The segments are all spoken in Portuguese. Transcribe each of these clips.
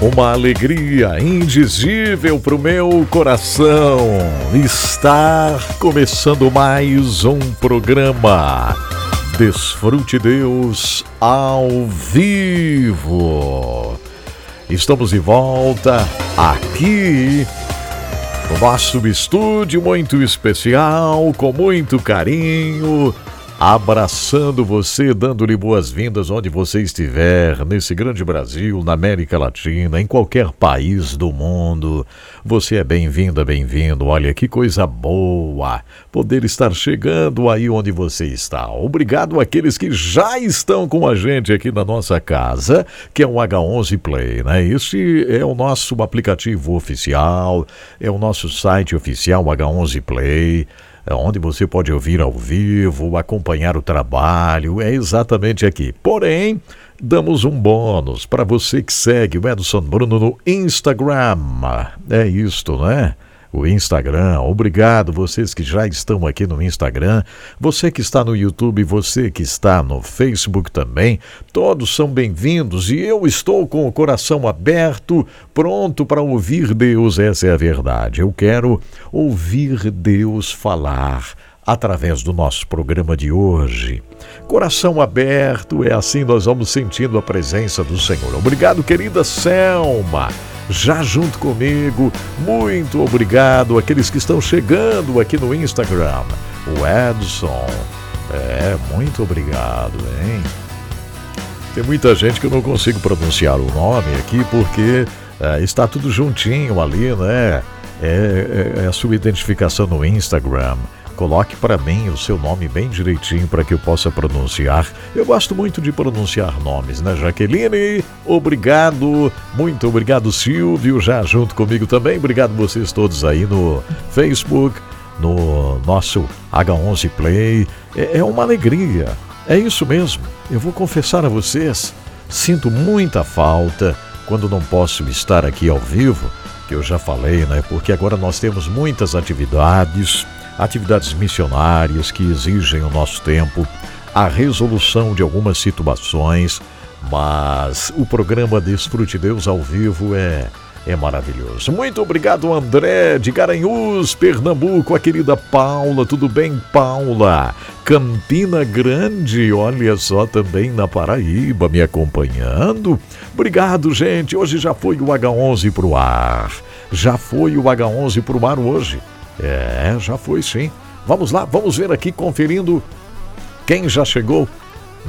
Uma alegria indizível para o meu coração estar começando mais um programa Desfrute Deus ao vivo. Estamos de volta aqui no nosso estúdio muito especial, com muito carinho abraçando você, dando-lhe boas-vindas onde você estiver, nesse grande Brasil, na América Latina, em qualquer país do mundo. Você é bem-vinda, bem-vindo. Olha que coisa boa poder estar chegando aí onde você está. Obrigado àqueles que já estão com a gente aqui na nossa casa, que é o H11 Play, né? Este é o nosso aplicativo oficial, é o nosso site oficial H11 Play. É onde você pode ouvir ao vivo, acompanhar o trabalho, é exatamente aqui. Porém, damos um bônus para você que segue o Edson Bruno no Instagram. É isto, né? O Instagram. Obrigado vocês que já estão aqui no Instagram, você que está no YouTube, você que está no Facebook também. Todos são bem-vindos e eu estou com o coração aberto, pronto para ouvir Deus, essa é a verdade. Eu quero ouvir Deus falar através do nosso programa de hoje. Coração aberto, é assim nós vamos sentindo a presença do Senhor. Obrigado, querida Selma já junto comigo. Muito obrigado àqueles que estão chegando aqui no Instagram. O Edson. É, muito obrigado, hein? Tem muita gente que eu não consigo pronunciar o nome aqui porque é, está tudo juntinho ali, né? É, é, é a sua identificação no Instagram. Coloque para mim o seu nome bem direitinho para que eu possa pronunciar. Eu gosto muito de pronunciar nomes, né, Jaqueline? Obrigado, muito obrigado, Silvio, já junto comigo também. Obrigado vocês todos aí no Facebook, no nosso H11 Play. É, é uma alegria, é isso mesmo. Eu vou confessar a vocês, sinto muita falta quando não posso estar aqui ao vivo, que eu já falei, né? Porque agora nós temos muitas atividades atividades missionárias que exigem o nosso tempo, a resolução de algumas situações, mas o programa Desfrute Deus ao vivo é é maravilhoso. Muito obrigado, André de Garanhuns, Pernambuco, a querida Paula. Tudo bem, Paula? Campina Grande, olha só, também na Paraíba, me acompanhando. Obrigado, gente. Hoje já foi o H11 pro ar. Já foi o H11 pro ar hoje. É, já foi sim. Vamos lá, vamos ver aqui conferindo quem já chegou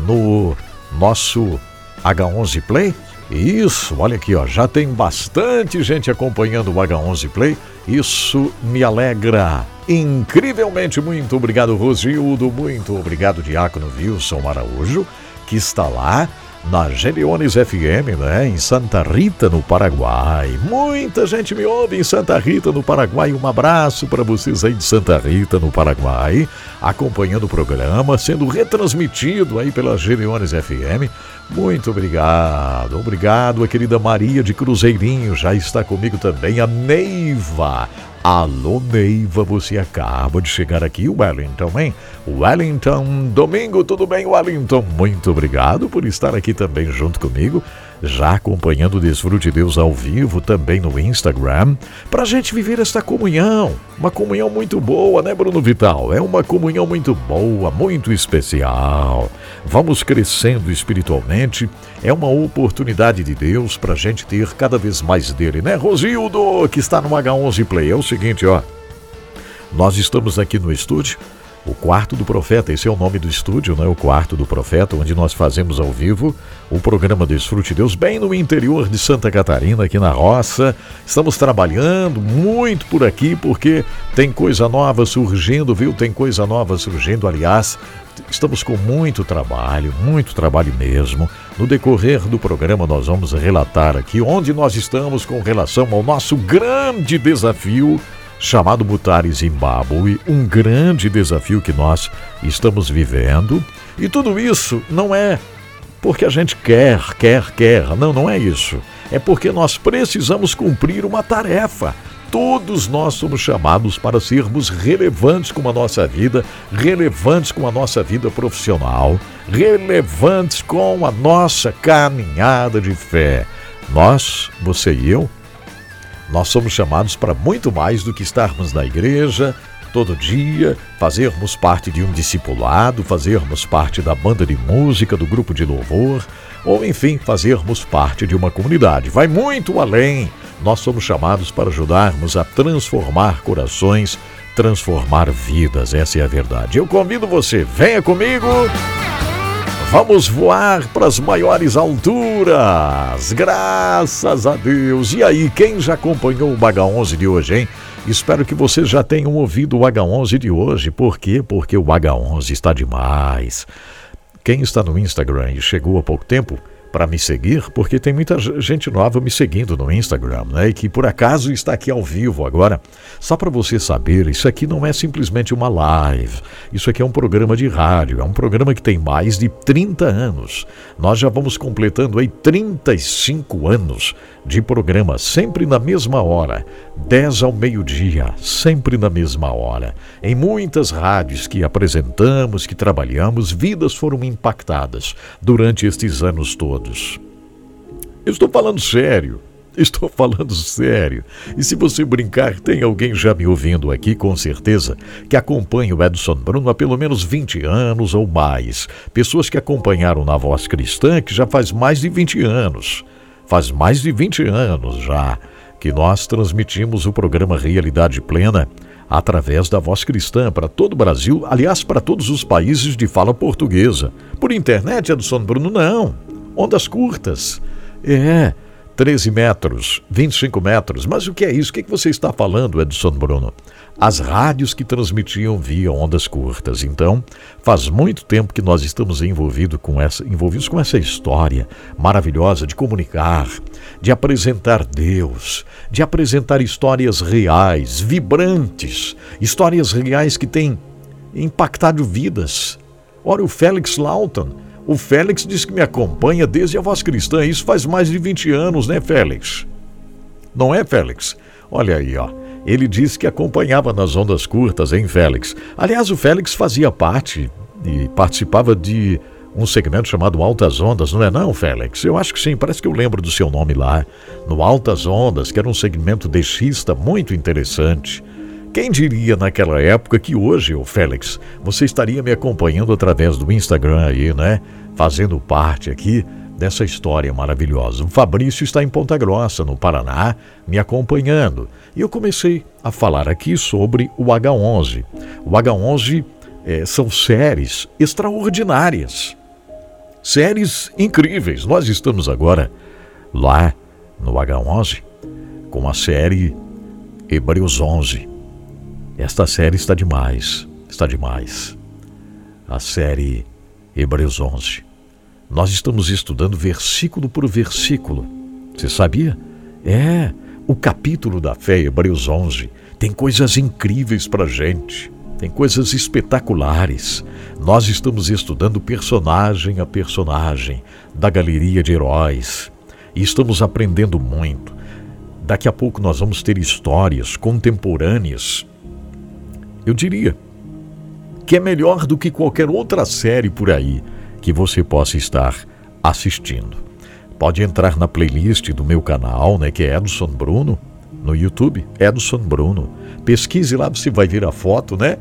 no nosso H11 Play. Isso, olha aqui, ó, já tem bastante gente acompanhando o H11 Play. Isso me alegra incrivelmente. Muito obrigado, Rosildo. Muito obrigado, Diácono Wilson Araújo, que está lá na Geliones FM, né, em Santa Rita, no Paraguai. Muita gente me ouve em Santa Rita, no Paraguai. Um abraço para vocês aí de Santa Rita, no Paraguai, acompanhando o programa, sendo retransmitido aí pela Geliones FM. Muito obrigado, obrigado, a querida Maria de Cruzeirinho, já está comigo também, a Neiva, Alô, Neiva, você acaba de chegar aqui, Wellington, hein? Wellington, domingo, tudo bem, Wellington? Muito obrigado por estar aqui também junto comigo já acompanhando o Desfrute Deus ao vivo também no Instagram, para a gente viver esta comunhão. Uma comunhão muito boa, né, Bruno Vital? É uma comunhão muito boa, muito especial. Vamos crescendo espiritualmente. É uma oportunidade de Deus para a gente ter cada vez mais dele, né, Rosildo, que está no H11 Play? É o seguinte, ó. Nós estamos aqui no estúdio o Quarto do Profeta, esse é o nome do estúdio, né? O Quarto do Profeta, onde nós fazemos ao vivo o programa Desfrute Deus, bem no interior de Santa Catarina, aqui na roça. Estamos trabalhando muito por aqui, porque tem coisa nova surgindo, viu? Tem coisa nova surgindo, aliás, estamos com muito trabalho, muito trabalho mesmo. No decorrer do programa, nós vamos relatar aqui onde nós estamos com relação ao nosso grande desafio chamado Mutare Zimbábue, um grande desafio que nós estamos vivendo. E tudo isso não é porque a gente quer, quer, quer. Não, não é isso. É porque nós precisamos cumprir uma tarefa. Todos nós somos chamados para sermos relevantes com a nossa vida, relevantes com a nossa vida profissional, relevantes com a nossa caminhada de fé. Nós, você e eu, nós somos chamados para muito mais do que estarmos na igreja todo dia, fazermos parte de um discipulado, fazermos parte da banda de música, do grupo de louvor, ou enfim, fazermos parte de uma comunidade. Vai muito além. Nós somos chamados para ajudarmos a transformar corações, transformar vidas. Essa é a verdade. Eu convido você, venha comigo. Vamos voar para as maiores alturas. Graças a Deus. E aí, quem já acompanhou o Baga 11 de hoje, hein? Espero que vocês já tenham ouvido o H11 de hoje. Por quê? Porque o H11 está demais. Quem está no Instagram e chegou há pouco tempo, para me seguir, porque tem muita gente nova me seguindo no Instagram, né? E que por acaso está aqui ao vivo agora. Só para você saber, isso aqui não é simplesmente uma live. Isso aqui é um programa de rádio, é um programa que tem mais de 30 anos. Nós já vamos completando aí 35 anos de programa, sempre na mesma hora, 10 ao meio-dia, sempre na mesma hora. Em muitas rádios que apresentamos, que trabalhamos, vidas foram impactadas durante estes anos todos. Eu estou falando sério. Estou falando sério. E se você brincar, tem alguém já me ouvindo aqui, com certeza, que acompanha o Edson Bruno há pelo menos 20 anos ou mais. Pessoas que acompanharam na voz cristã que já faz mais de 20 anos. Faz mais de 20 anos já que nós transmitimos o programa Realidade Plena através da voz cristã para todo o Brasil, aliás, para todos os países de fala portuguesa. Por internet, Edson Bruno, não. Ondas curtas. É, 13 metros, 25 metros. Mas o que é isso? O que, é você está falando, Edson Bruno? As rádios que transmitiam via ondas curtas. Então, faz muito tempo que nós estamos envolvido com essa, envolvidos com essa história maravilhosa de comunicar, de apresentar Deus, de apresentar histórias reais, vibrantes, histórias reais que têm impactado vidas. Ora, o Félix Lauton, o Félix diz que me acompanha desde a voz cristã, isso faz mais de 20 anos, né, Félix? Não é, Félix? Olha aí, ó. Ele disse que acompanhava nas ondas curtas em Félix. Aliás, o Félix fazia parte e participava de um segmento chamado Altas Ondas, não é não, Félix? Eu acho que sim, parece que eu lembro do seu nome lá. No Altas Ondas, que era um segmento deixista muito interessante. Quem diria naquela época que hoje, o Félix, você estaria me acompanhando através do Instagram aí, né? Fazendo parte aqui dessa história maravilhosa. O Fabrício está em Ponta Grossa, no Paraná, me acompanhando. E eu comecei a falar aqui sobre o H11. O H11 é, são séries extraordinárias, séries incríveis. Nós estamos agora lá no H11 com a série Hebreus 11. Esta série está demais, está demais. A série Hebreus 11 nós estamos estudando versículo por versículo. Você sabia? É, o capítulo da fé, Hebreus 11, tem coisas incríveis para gente. Tem coisas espetaculares. Nós estamos estudando personagem a personagem da galeria de heróis e estamos aprendendo muito. Daqui a pouco nós vamos ter histórias contemporâneas. Eu diria que é melhor do que qualquer outra série por aí que você possa estar assistindo. Pode entrar na playlist do meu canal, né, que é Edson Bruno, no YouTube, Edson Bruno. Pesquise lá, você vai ver a foto, né?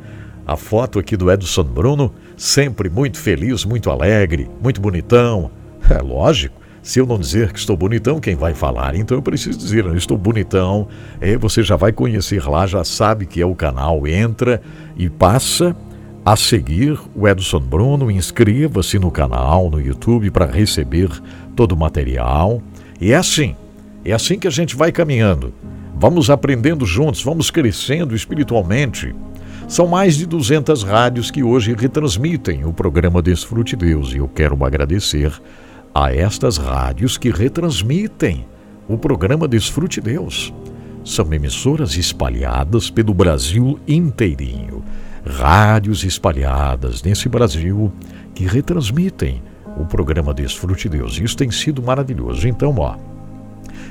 A foto aqui do Edson Bruno, sempre muito feliz, muito alegre, muito bonitão. É lógico, se eu não dizer que estou bonitão, quem vai falar? Então eu preciso dizer, eu estou bonitão. Aí você já vai conhecer lá, já sabe que é o canal, entra e passa a seguir, o Edson Bruno, inscreva-se no canal no YouTube para receber todo o material. E é assim, é assim que a gente vai caminhando. Vamos aprendendo juntos, vamos crescendo espiritualmente. São mais de 200 rádios que hoje retransmitem o programa Desfrute Deus e eu quero agradecer a estas rádios que retransmitem o programa Desfrute Deus. São emissoras espalhadas pelo Brasil inteirinho. Rádios espalhadas nesse Brasil que retransmitem o programa Desfrute Deus. Isso tem sido maravilhoso. Então, ó,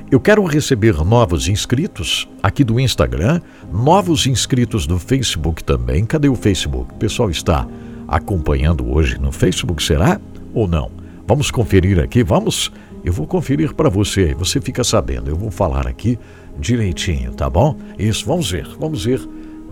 eu quero receber novos inscritos aqui do Instagram, novos inscritos do Facebook também. Cadê o Facebook? O pessoal está acompanhando hoje no Facebook, será ou não? Vamos conferir aqui, vamos. Eu vou conferir para você, você fica sabendo. Eu vou falar aqui direitinho, tá bom? Isso, vamos ver, vamos ver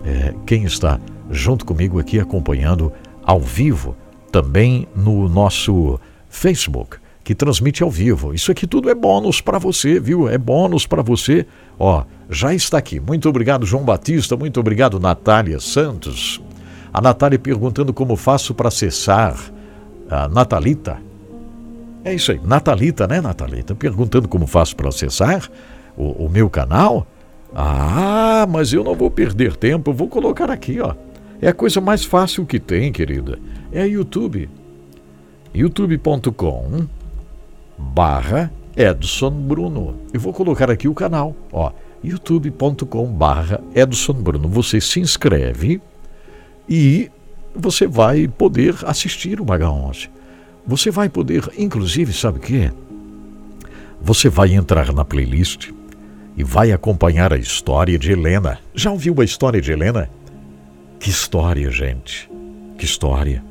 é, quem está junto comigo aqui acompanhando ao vivo, também no nosso Facebook, que transmite ao vivo. Isso aqui tudo é bônus para você, viu? É bônus para você. Ó, já está aqui. Muito obrigado, João Batista. Muito obrigado, Natália Santos. A Natália perguntando como faço para acessar a Natalita. É isso aí, Natalita, né, Natalita? Perguntando como faço para acessar o, o meu canal. Ah, mas eu não vou perder tempo, vou colocar aqui, ó. É a coisa mais fácil que tem, querida. É YouTube. youtube.com barra Edson Bruno. Eu vou colocar aqui o canal, ó. youtube.com barra Edson Bruno. Você se inscreve e você vai poder assistir o Maga 11. Você vai poder, inclusive, sabe o que? Você vai entrar na playlist e vai acompanhar a história de Helena. Já ouviu a história de Helena? Que história, gente. Que história.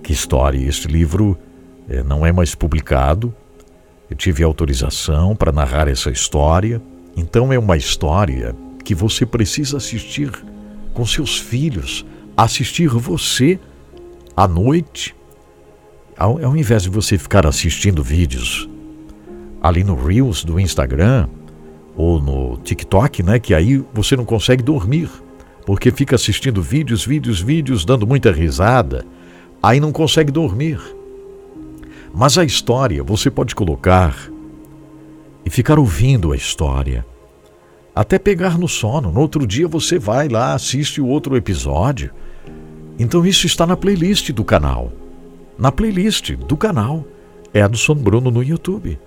Que história. Este livro é, não é mais publicado. Eu tive autorização para narrar essa história. Então é uma história que você precisa assistir com seus filhos, assistir você à noite, ao, ao invés de você ficar assistindo vídeos ali no Reels do Instagram, ou no TikTok, né? Que aí você não consegue dormir, porque fica assistindo vídeos, vídeos, vídeos, dando muita risada, aí não consegue dormir. Mas a história você pode colocar e ficar ouvindo a história, até pegar no sono. No outro dia você vai lá, assiste o outro episódio. Então isso está na playlist do canal. Na playlist do canal Edson Bruno no YouTube.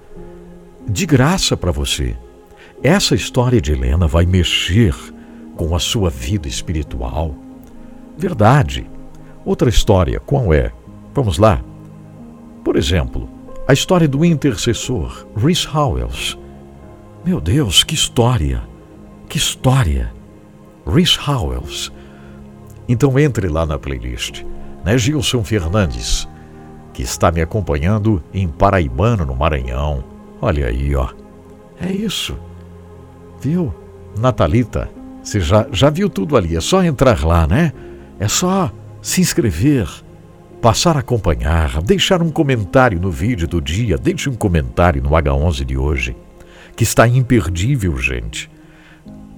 De graça para você. Essa história de Helena vai mexer com a sua vida espiritual. Verdade. Outra história, qual é? Vamos lá. Por exemplo, a história do intercessor, Rhys Howells. Meu Deus, que história! Que história! Rhys Howells. Então entre lá na playlist, né, Gilson Fernandes, que está me acompanhando em Paraibano, no Maranhão. Olha aí, ó. É isso. Viu? Natalita, você já, já viu tudo ali. É só entrar lá, né? É só se inscrever, passar a acompanhar, deixar um comentário no vídeo do dia. Deixe um comentário no H11 de hoje, que está imperdível, gente.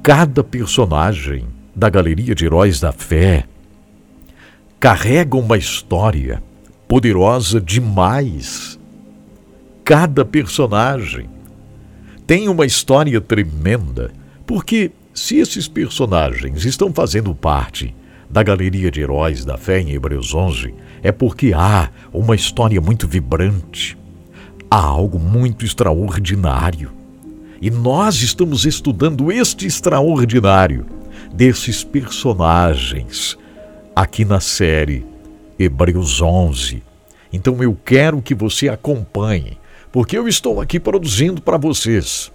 Cada personagem da galeria de heróis da fé carrega uma história poderosa demais. Cada personagem tem uma história tremenda, porque se esses personagens estão fazendo parte da galeria de heróis da fé em Hebreus 11, é porque há uma história muito vibrante, há algo muito extraordinário. E nós estamos estudando este extraordinário desses personagens aqui na série Hebreus 11. Então eu quero que você acompanhe porque eu estou aqui produzindo para vocês.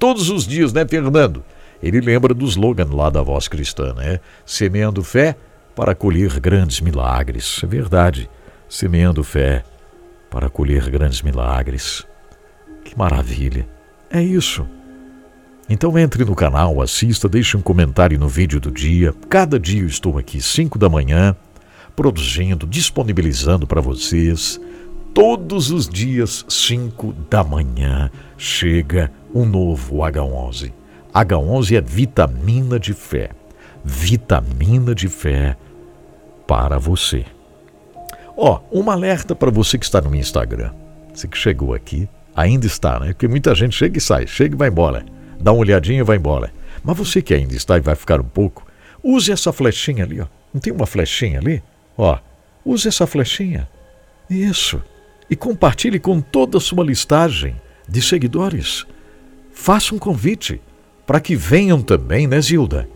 Todos os dias, né, Fernando? Ele lembra do slogan lá da voz cristã, né? Semeando fé para colher grandes milagres. É verdade. Semeando fé para colher grandes milagres. Que maravilha. É isso. Então entre no canal, assista, deixe um comentário no vídeo do dia. Cada dia eu estou aqui, 5 da manhã, produzindo, disponibilizando para vocês todos os dias, 5 da manhã, chega um novo H11. H11 é vitamina de fé. Vitamina de fé para você. Ó, oh, um alerta para você que está no Instagram. Você que chegou aqui, ainda está, né? Porque muita gente chega e sai, chega e vai embora. Dá uma olhadinha e vai embora. Mas você que ainda está e vai ficar um pouco, use essa flechinha ali, ó. Não tem uma flechinha ali? Ó, use essa flechinha. Isso. E compartilhe com toda a sua listagem de seguidores. Faça um convite para que venham também, né, Zilda?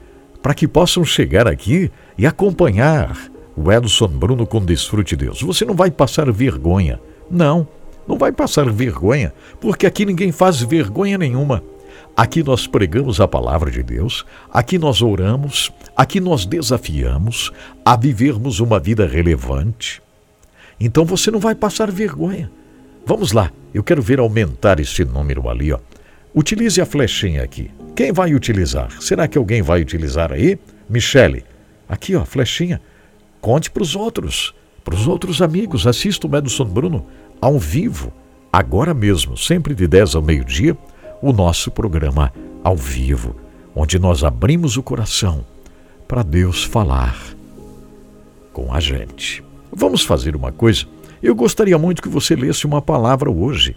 Para que possam chegar aqui e acompanhar o Edson Bruno com Desfrute Deus. Você não vai passar vergonha. Não, não vai passar vergonha, porque aqui ninguém faz vergonha nenhuma. Aqui nós pregamos a palavra de Deus, aqui nós oramos, aqui nós desafiamos a vivermos uma vida relevante. Então você não vai passar vergonha. Vamos lá, eu quero ver aumentar esse número ali, ó. Utilize a flechinha aqui. Quem vai utilizar? Será que alguém vai utilizar aí? Michele, aqui ó, flechinha. Conte para os outros, para os outros amigos. Assista o Medson Bruno ao vivo, agora mesmo, sempre de 10 ao meio-dia o nosso programa ao vivo, onde nós abrimos o coração para Deus falar com a gente. Vamos fazer uma coisa. Eu gostaria muito que você lesse uma palavra hoje.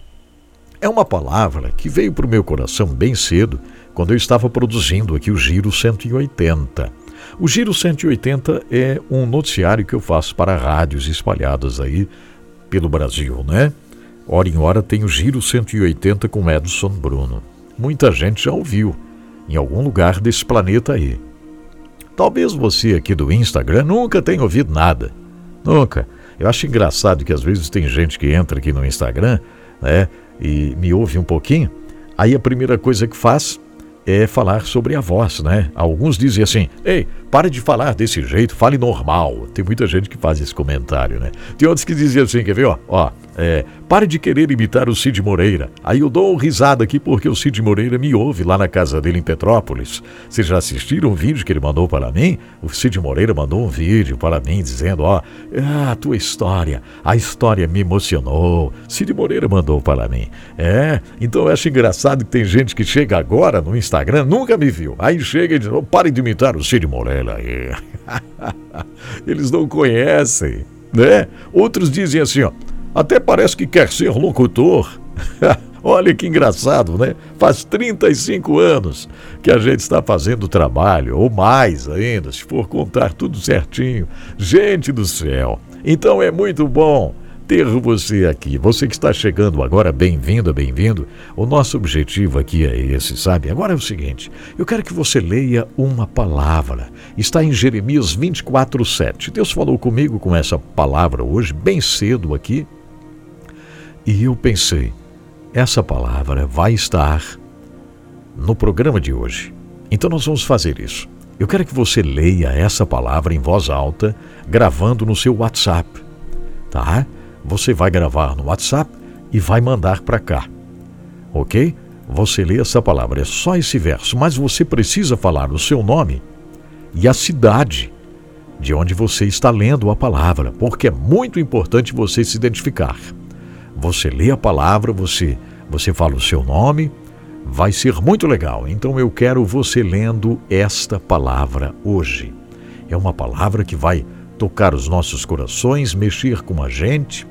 É uma palavra que veio para o meu coração bem cedo, quando eu estava produzindo aqui o Giro 180. O Giro 180 é um noticiário que eu faço para rádios espalhadas aí pelo Brasil, né? Hora em hora tem o Giro 180 com Edson Bruno. Muita gente já ouviu, em algum lugar desse planeta aí. Talvez você aqui do Instagram nunca tenha ouvido nada. Nunca. Eu acho engraçado que às vezes tem gente que entra aqui no Instagram, né, e me ouve um pouquinho, aí a primeira coisa que faz é falar sobre a voz, né? Alguns dizem assim: "Ei, pare de falar desse jeito, fale normal". Tem muita gente que faz esse comentário, né? Tem outros que dizem assim, quer ver, ó, ó, é, pare de querer imitar o Cid Moreira. Aí eu dou risada aqui porque o Cid Moreira me ouve lá na casa dele em Petrópolis. Vocês já assistiram o vídeo que ele mandou para mim? O Cid Moreira mandou um vídeo para mim dizendo: Ó, ah, a tua história, a história me emocionou. Cid Moreira mandou para mim. É, então eu acho engraçado que tem gente que chega agora no Instagram, nunca me viu. Aí chega e diz: oh, pare de imitar o Cid Moreira aí. Eles não conhecem, né? Outros dizem assim: ó. Até parece que quer ser locutor. Olha que engraçado, né? Faz 35 anos que a gente está fazendo trabalho, ou mais ainda, se for contar tudo certinho. Gente do céu! Então é muito bom ter você aqui. Você que está chegando agora, bem-vindo, bem-vindo. O nosso objetivo aqui é esse, sabe? Agora é o seguinte: eu quero que você leia uma palavra. Está em Jeremias 24, 7. Deus falou comigo com essa palavra hoje, bem cedo aqui. E eu pensei, essa palavra vai estar no programa de hoje. Então nós vamos fazer isso. Eu quero que você leia essa palavra em voz alta, gravando no seu WhatsApp, tá? Você vai gravar no WhatsApp e vai mandar para cá, ok? Você lê essa palavra, é só esse verso, mas você precisa falar o seu nome e a cidade de onde você está lendo a palavra, porque é muito importante você se identificar. Você lê a palavra, você, você fala o seu nome, vai ser muito legal. Então eu quero você lendo esta palavra hoje. É uma palavra que vai tocar os nossos corações, mexer com a gente,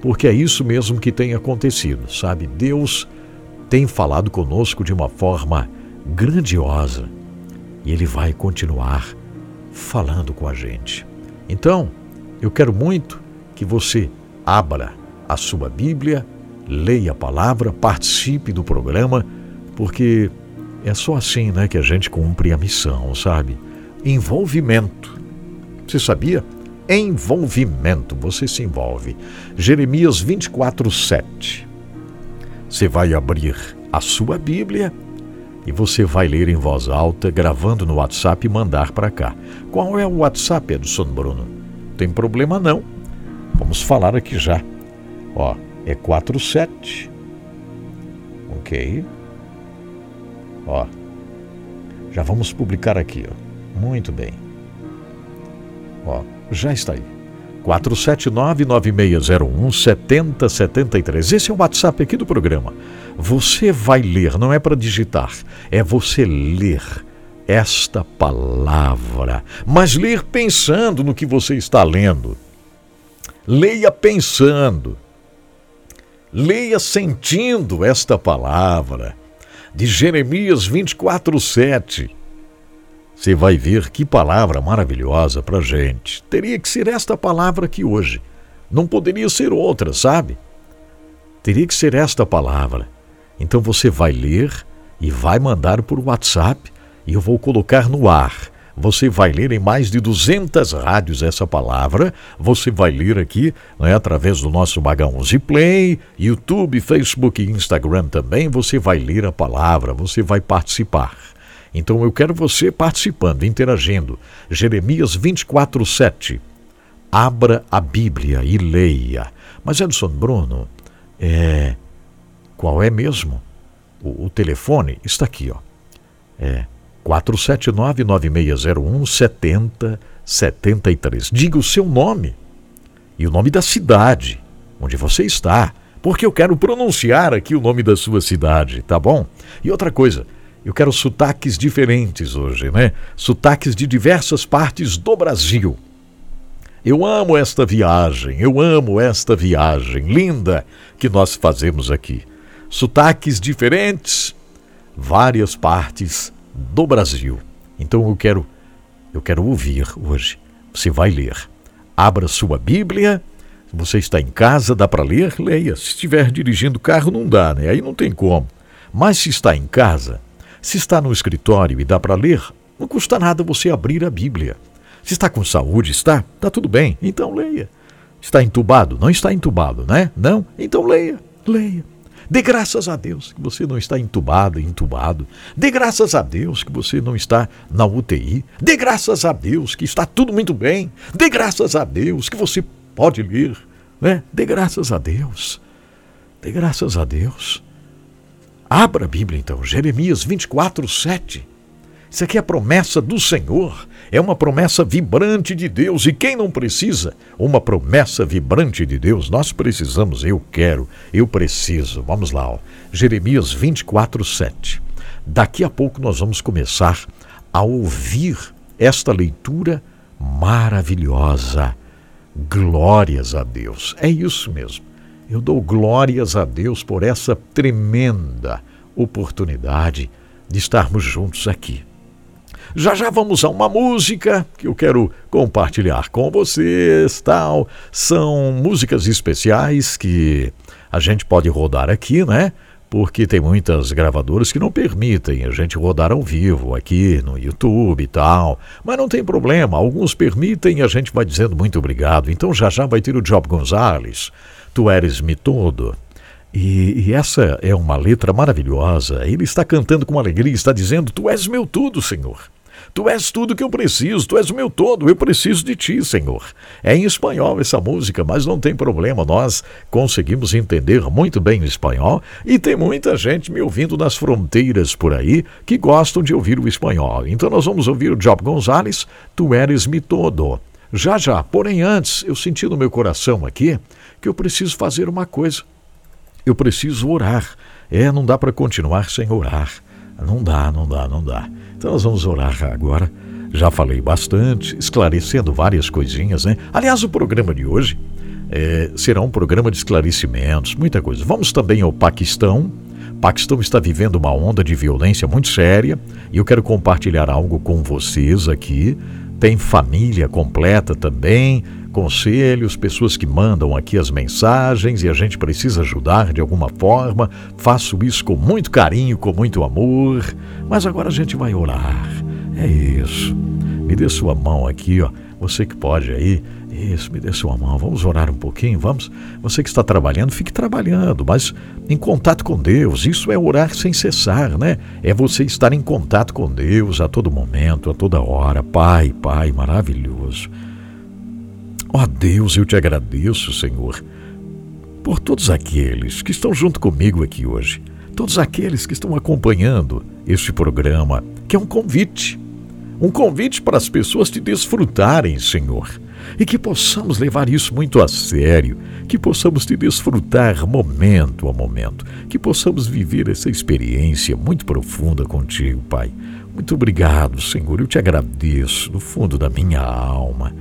porque é isso mesmo que tem acontecido, sabe? Deus tem falado conosco de uma forma grandiosa e Ele vai continuar falando com a gente. Então, eu quero muito que você abra a sua Bíblia, leia a palavra, participe do programa, porque é só assim né, que a gente cumpre a missão, sabe? Envolvimento. Você sabia? Envolvimento, você se envolve. Jeremias 24, 7. Você vai abrir a sua Bíblia e você vai ler em voz alta, gravando no WhatsApp e mandar para cá. Qual é o WhatsApp, Edson Bruno? Tem problema não. Vamos falar aqui já. Ó, é 47. Ok. Ó. Já vamos publicar aqui, ó. Muito bem. Ó, já está aí. 479-9601-7073. Esse é o WhatsApp aqui do programa. Você vai ler, não é para digitar, é você ler esta palavra, mas ler pensando no que você está lendo. Leia pensando. Leia sentindo esta palavra de Jeremias 24, 7. Você vai ver que palavra maravilhosa para gente. Teria que ser esta palavra aqui hoje. Não poderia ser outra, sabe? Teria que ser esta palavra. Então você vai ler e vai mandar por WhatsApp e eu vou colocar no ar. Você vai ler em mais de 200 rádios essa palavra. Você vai ler aqui né, através do nosso Bagão Play, YouTube, Facebook e Instagram também. Você vai ler a palavra, você vai participar. Então eu quero você participando, interagindo. Jeremias 24, 7. Abra a Bíblia e leia. Mas Edson Bruno, é, qual é mesmo? O, o telefone está aqui, ó. É 479-9601-7073. Diga o seu nome e o nome da cidade onde você está, porque eu quero pronunciar aqui o nome da sua cidade, tá bom? E outra coisa, eu quero sotaques diferentes hoje, né? Sotaques de diversas partes do Brasil. Eu amo esta viagem, eu amo esta viagem linda que nós fazemos aqui. Sotaques diferentes, várias partes do Brasil. Então eu quero eu quero ouvir hoje. Você vai ler. Abra sua Bíblia. Se você está em casa, dá para ler? Leia. Se estiver dirigindo carro, não dá, né? Aí não tem como. Mas se está em casa, se está no escritório e dá para ler, não custa nada você abrir a Bíblia. Se está com saúde, está? Está tudo bem. Então leia. Está entubado? Não está entubado, né? Não? Então leia. Leia. Dê graças a Deus que você não está entubado, entubado. Dê graças a Deus que você não está na UTI. Dê graças a Deus que está tudo muito bem. Dê graças a Deus que você pode ler. Né? Dê graças a Deus. Dê graças a Deus. Abra a Bíblia então, Jeremias 24, 7. Isso aqui é a promessa do Senhor. É uma promessa vibrante de Deus. E quem não precisa? Uma promessa vibrante de Deus. Nós precisamos, eu quero, eu preciso. Vamos lá, ó. Jeremias 24, 7. Daqui a pouco nós vamos começar a ouvir esta leitura maravilhosa. Glórias a Deus. É isso mesmo. Eu dou glórias a Deus por essa tremenda oportunidade de estarmos juntos aqui. Já já vamos a uma música que eu quero compartilhar com vocês, tal. São músicas especiais que a gente pode rodar aqui, né? Porque tem muitas gravadoras que não permitem a gente rodar ao vivo aqui no YouTube e tal. Mas não tem problema, alguns permitem e a gente vai dizendo muito obrigado. Então já já vai ter o Job Gonzalez, Tu Eres-me Todo. E, e, essa é uma letra maravilhosa. Ele está cantando com alegria, está dizendo: Tu és meu tudo, Senhor. Tu és tudo que eu preciso, tu és o meu todo, eu preciso de ti, Senhor. É em espanhol essa música, mas não tem problema, nós conseguimos entender muito bem o espanhol e tem muita gente me ouvindo nas fronteiras por aí que gostam de ouvir o espanhol. Então nós vamos ouvir o Job Gonzalez, Tu eres-me todo. Já já, porém antes, eu senti no meu coração aqui que eu preciso fazer uma coisa. Eu preciso orar. É, não dá para continuar sem orar. Não dá, não dá, não dá. Então nós vamos orar agora. Já falei bastante, esclarecendo várias coisinhas, né? Aliás, o programa de hoje é, será um programa de esclarecimentos, muita coisa. Vamos também ao Paquistão. Paquistão está vivendo uma onda de violência muito séria e eu quero compartilhar algo com vocês aqui. Tem família completa também, conselhos, pessoas que mandam aqui as mensagens e a gente precisa ajudar de alguma forma. Faço isso com muito carinho, com muito amor. Mas agora a gente vai orar. É isso. Me dê sua mão aqui, ó. Você que pode aí. Isso, me dê sua mão. Vamos orar um pouquinho, vamos? Você que está trabalhando, fique trabalhando, mas em contato com Deus. Isso é orar sem cessar, né? É você estar em contato com Deus a todo momento, a toda hora. Pai, Pai, maravilhoso. Ó oh Deus, eu te agradeço, Senhor, por todos aqueles que estão junto comigo aqui hoje, todos aqueles que estão acompanhando este programa, que é um convite, um convite para as pessoas te desfrutarem, Senhor, e que possamos levar isso muito a sério, que possamos te desfrutar momento a momento, que possamos viver essa experiência muito profunda contigo, Pai. Muito obrigado, Senhor, eu te agradeço do fundo da minha alma.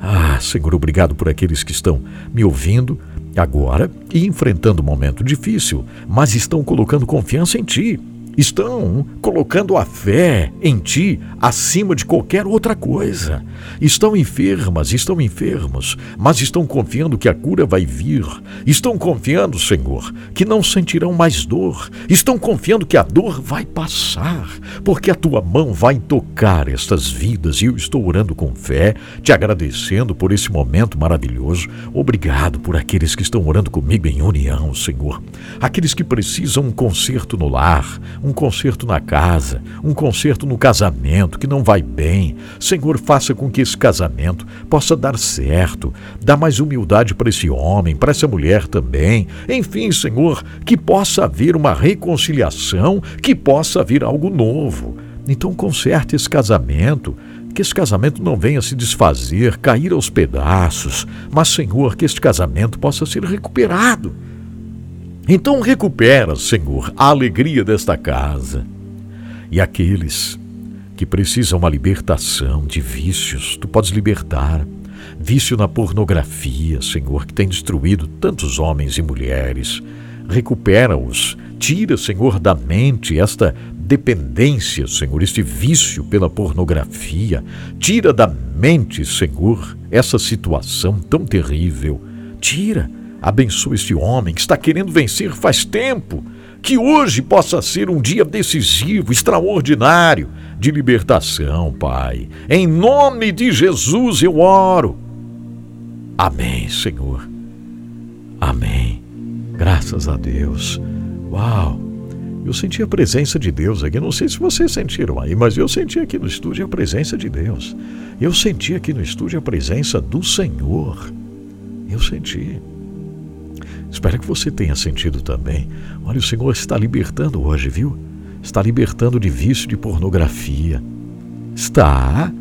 Ah, Senhor, obrigado por aqueles que estão me ouvindo agora e enfrentando um momento difícil, mas estão colocando confiança em Ti. Estão colocando a fé em ti acima de qualquer outra coisa. Estão enfermas, estão enfermos, mas estão confiando que a cura vai vir. Estão confiando, Senhor, que não sentirão mais dor. Estão confiando que a dor vai passar, porque a tua mão vai tocar estas vidas. E eu estou orando com fé, te agradecendo por esse momento maravilhoso. Obrigado por aqueles que estão orando comigo em união, Senhor. Aqueles que precisam um conserto no lar, um conserto na casa, um conserto no casamento que não vai bem. Senhor, faça com que esse casamento possa dar certo. Dá mais humildade para esse homem, para essa mulher também. Enfim, Senhor, que possa haver uma reconciliação, que possa haver algo novo. Então, conserte esse casamento que esse casamento não venha se desfazer, cair aos pedaços, mas, Senhor, que este casamento possa ser recuperado. Então recupera, Senhor, a alegria desta casa. E aqueles que precisam uma libertação de vícios, tu podes libertar. Vício na pornografia, Senhor, que tem destruído tantos homens e mulheres. Recupera-os. Tira, Senhor, da mente esta dependência, Senhor, este vício pela pornografia. Tira da mente, Senhor, essa situação tão terrível. Tira Abençoa este homem que está querendo vencer faz tempo. Que hoje possa ser um dia decisivo, extraordinário de libertação, Pai. Em nome de Jesus eu oro. Amém, Senhor. Amém. Graças a Deus. Uau! Eu senti a presença de Deus aqui. Não sei se vocês sentiram aí, mas eu senti aqui no estúdio a presença de Deus. Eu senti aqui no estúdio a presença do Senhor. Eu senti. Espero que você tenha sentido também. Olha, o Senhor está libertando hoje, viu? Está libertando de vício de pornografia. Está.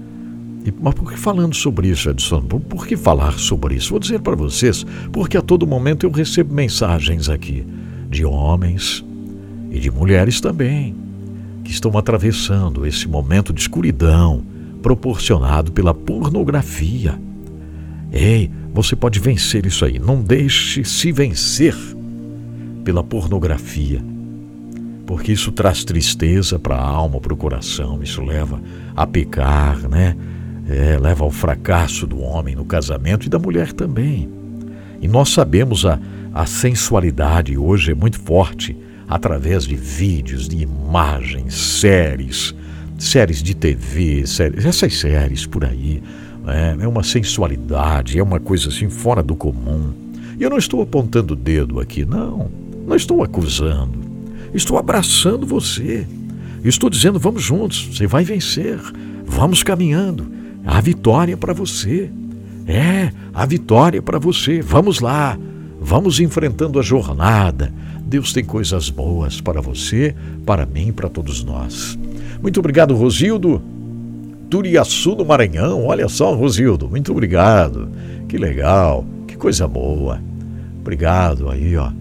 Mas por que falando sobre isso, Edson? Por, por que falar sobre isso? Vou dizer para vocês, porque a todo momento eu recebo mensagens aqui de homens e de mulheres também que estão atravessando esse momento de escuridão proporcionado pela pornografia. Ei, você pode vencer isso aí. Não deixe se vencer pela pornografia, porque isso traz tristeza para a alma, para o coração. Isso leva a pecar, né? É, leva ao fracasso do homem no casamento e da mulher também. E nós sabemos a, a sensualidade hoje é muito forte através de vídeos, de imagens, séries, séries de TV, séries, essas séries por aí é, é uma sensualidade, é uma coisa assim fora do comum. E eu não estou apontando o dedo aqui, não. Não estou acusando. Estou abraçando você. Estou dizendo: vamos juntos, você vai vencer. Vamos caminhando. A vitória para você. É, a vitória para você. Vamos lá. Vamos enfrentando a jornada. Deus tem coisas boas para você, para mim, para todos nós. Muito obrigado, Rosildo. Turiaçu, no Maranhão. Olha só, Rosildo, muito obrigado. Que legal, que coisa boa. Obrigado aí, ó.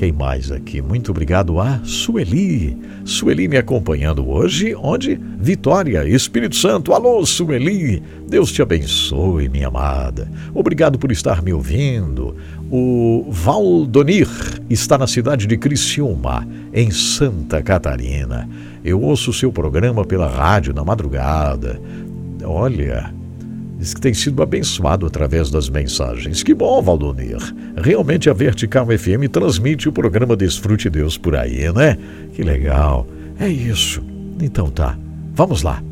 Quem mais aqui? Muito obrigado a Sueli. Sueli me acompanhando hoje, onde? Vitória, Espírito Santo. Alô, Sueli. Deus te abençoe, minha amada. Obrigado por estar me ouvindo. O Valdonir está na cidade de Criciúma, em Santa Catarina. Eu ouço o seu programa pela rádio na madrugada. Olha, diz que tem sido abençoado através das mensagens. Que bom, Valdonir. Realmente a Vertical FM transmite o programa Desfrute Deus por aí, né? Que legal. É isso. Então tá, vamos lá.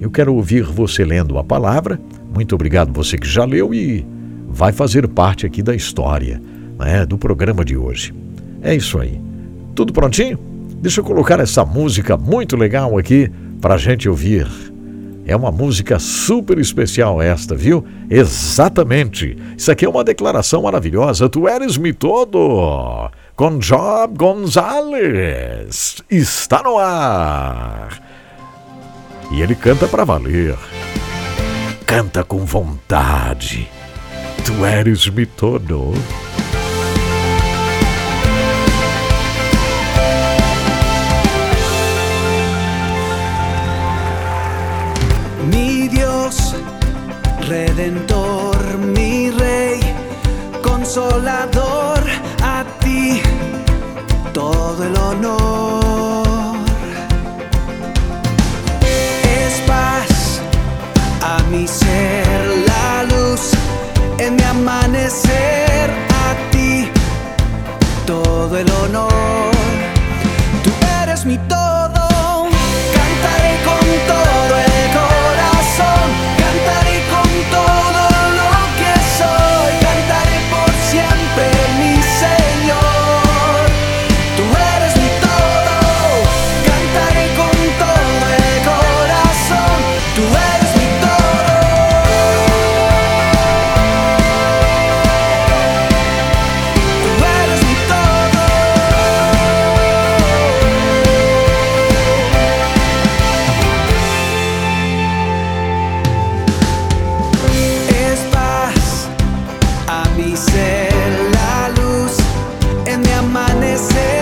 Eu quero ouvir você lendo a palavra. Muito obrigado você que já leu e vai fazer parte aqui da história, né, do programa de hoje. É isso aí. Tudo prontinho? Deixa eu colocar essa música muito legal aqui para a gente ouvir. É uma música super especial esta, viu? Exatamente. Isso aqui é uma declaração maravilhosa. Tu eres me todo. Com Job Gonzalez. Está no ar. E ele canta para valer. Canta com vontade. Tu eres me todo. Redentor, mi Rey, Consolador, a ti todo el honor. Es paz a mi ser, la luz en mi amanecer, a ti todo el honor. amanecer.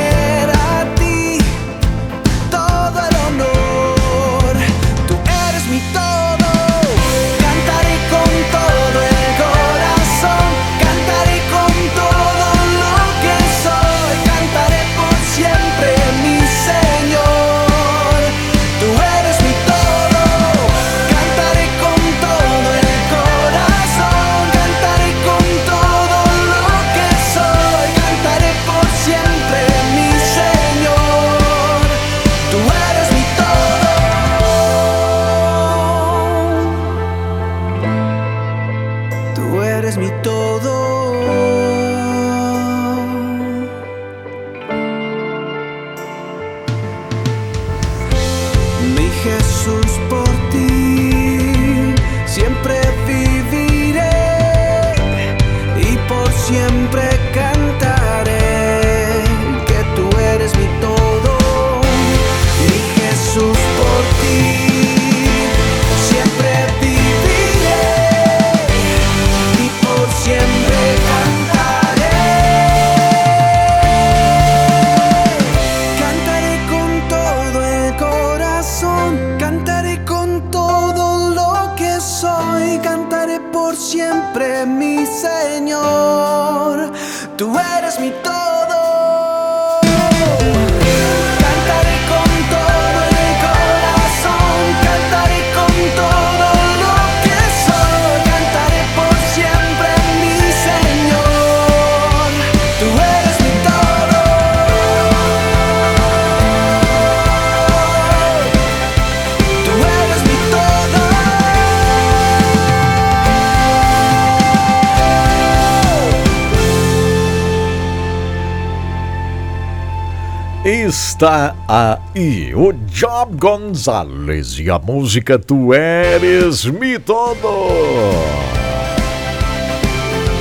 Está aí o Job Gonzalez e a música Tu Eres Me Todo.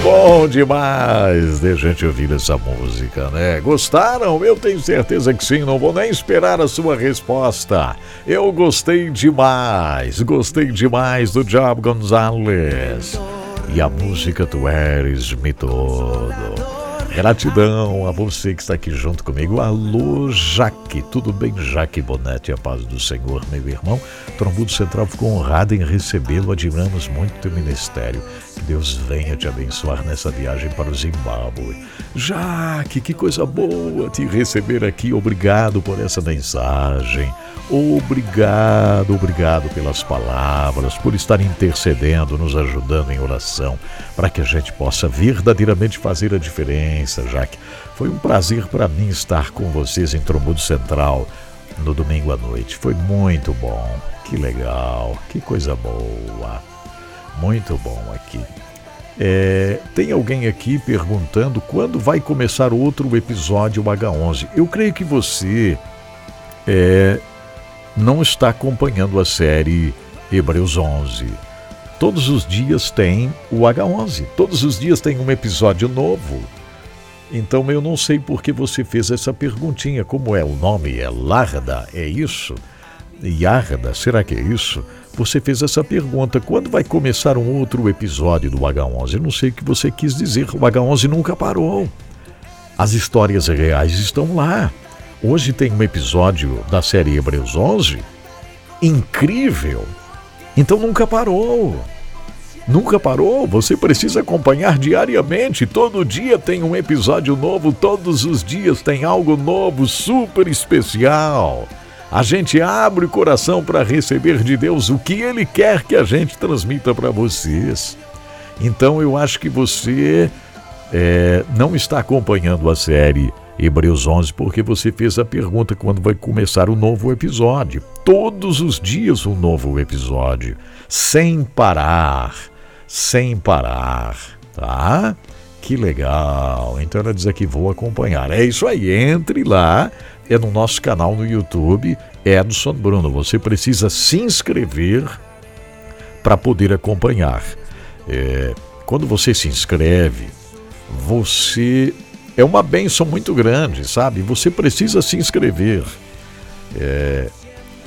Bom demais de gente ouvir essa música, né? Gostaram? Eu tenho certeza que sim, não vou nem esperar a sua resposta. Eu gostei demais, gostei demais do Job Gonzalez. E a música Tu Eres Me Todo. Gratidão a você que está aqui junto comigo. Alô, Jaque. Tudo bem, Jaque Bonetti? A paz do Senhor, meu irmão. Trombudo Central ficou honrado em recebê-lo. Admiramos muito teu ministério. Que Deus venha te abençoar nessa viagem para o Zimbábue. Jaque, que coisa boa te receber aqui. Obrigado por essa mensagem. Obrigado, obrigado pelas palavras, por estar intercedendo, nos ajudando em oração, para que a gente possa verdadeiramente fazer a diferença, Jaque. Foi um prazer para mim estar com vocês em Trombudo Central no domingo à noite. Foi muito bom. Que legal, que coisa boa. Muito bom aqui. É, tem alguém aqui perguntando quando vai começar outro episódio H11. Eu creio que você é, não está acompanhando a série Hebreus 11. Todos os dias tem o H11, todos os dias tem um episódio novo. Então eu não sei por que você fez essa perguntinha. Como é o nome? É Larda? É isso? Yarda? Será que é isso? Você fez essa pergunta. Quando vai começar um outro episódio do H11? Eu não sei o que você quis dizer. O H11 nunca parou. As histórias reais estão lá. Hoje tem um episódio da série Hebreus 11 incrível. Então nunca parou. Nunca parou. Você precisa acompanhar diariamente. Todo dia tem um episódio novo, todos os dias tem algo novo, super especial. A gente abre o coração para receber de Deus o que Ele quer que a gente transmita para vocês. Então eu acho que você é, não está acompanhando a série Hebreus 11, porque você fez a pergunta quando vai começar o novo episódio. Todos os dias um novo episódio, sem parar, sem parar, tá? Que legal. Então ela diz aqui, vou acompanhar. É isso aí, entre lá, é no nosso canal no YouTube, Edson Bruno. Você precisa se inscrever para poder acompanhar. É, quando você se inscreve, você é uma benção muito grande, sabe? Você precisa se inscrever. É,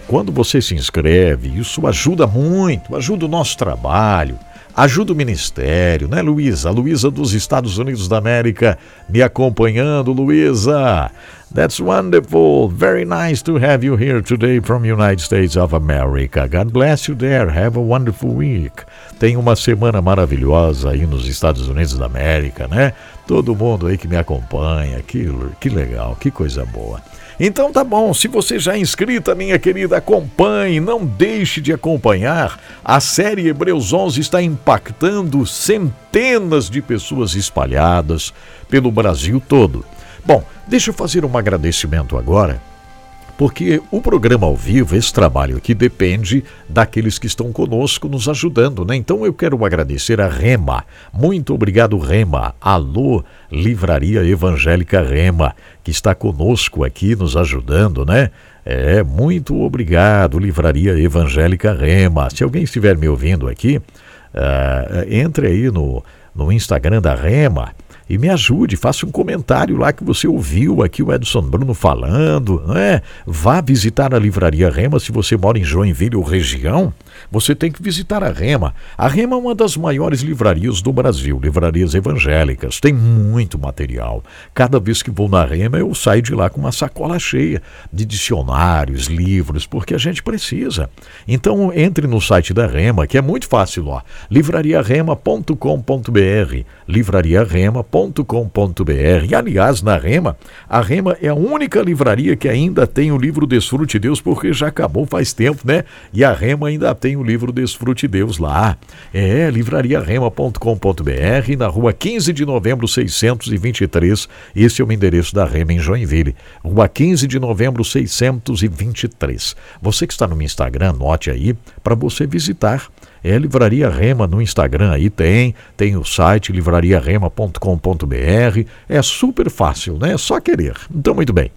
quando você se inscreve, isso ajuda muito, ajuda o nosso trabalho, ajuda o ministério, né, Luísa? Luísa dos Estados Unidos da América me acompanhando, Luísa. That's wonderful. Very nice to have you here today from United States of America. God bless you there. Have a wonderful week. Tem uma semana maravilhosa aí nos Estados Unidos da América, né? Todo mundo aí que me acompanha. Que, que legal, que coisa boa. Então tá bom, se você já é inscrita, minha querida, acompanhe, não deixe de acompanhar. A série Hebreus 11 está impactando centenas de pessoas espalhadas pelo Brasil todo. Bom, deixa eu fazer um agradecimento agora porque o programa ao vivo, esse trabalho aqui, depende daqueles que estão conosco nos ajudando, né? Então eu quero agradecer a Rema. Muito obrigado, Rema. Alô, Livraria Evangélica Rema, que está conosco aqui nos ajudando, né? É, muito obrigado, Livraria Evangélica Rema. Se alguém estiver me ouvindo aqui, uh, entre aí no, no Instagram da Rema e me ajude, faça um comentário lá que você ouviu aqui o Edson Bruno falando, né? Vá visitar a Livraria Rema se você mora em Joinville ou região. Você tem que visitar a Rema. A Rema é uma das maiores livrarias do Brasil, livrarias evangélicas. Tem muito material. Cada vez que vou na Rema, eu saio de lá com uma sacola cheia de dicionários, livros, porque a gente precisa. Então, entre no site da Rema, que é muito fácil, ó. livrariarema.com.br. livrariarema.com.br. E aliás, na Rema, a Rema é a única livraria que ainda tem o livro Desfrute Deus, porque já acabou faz tempo, né? E a Rema ainda tem o livro Desfrute Deus lá. É livrariarema.com.br, na rua 15 de novembro 623. Esse é o endereço da Rema em Joinville. Rua 15 de novembro 623. Você que está no meu Instagram, anote aí para você visitar. É Livraria Rema no Instagram aí tem, tem o site livrariarema.com.br. É super fácil, né? É só querer. Então, muito bem.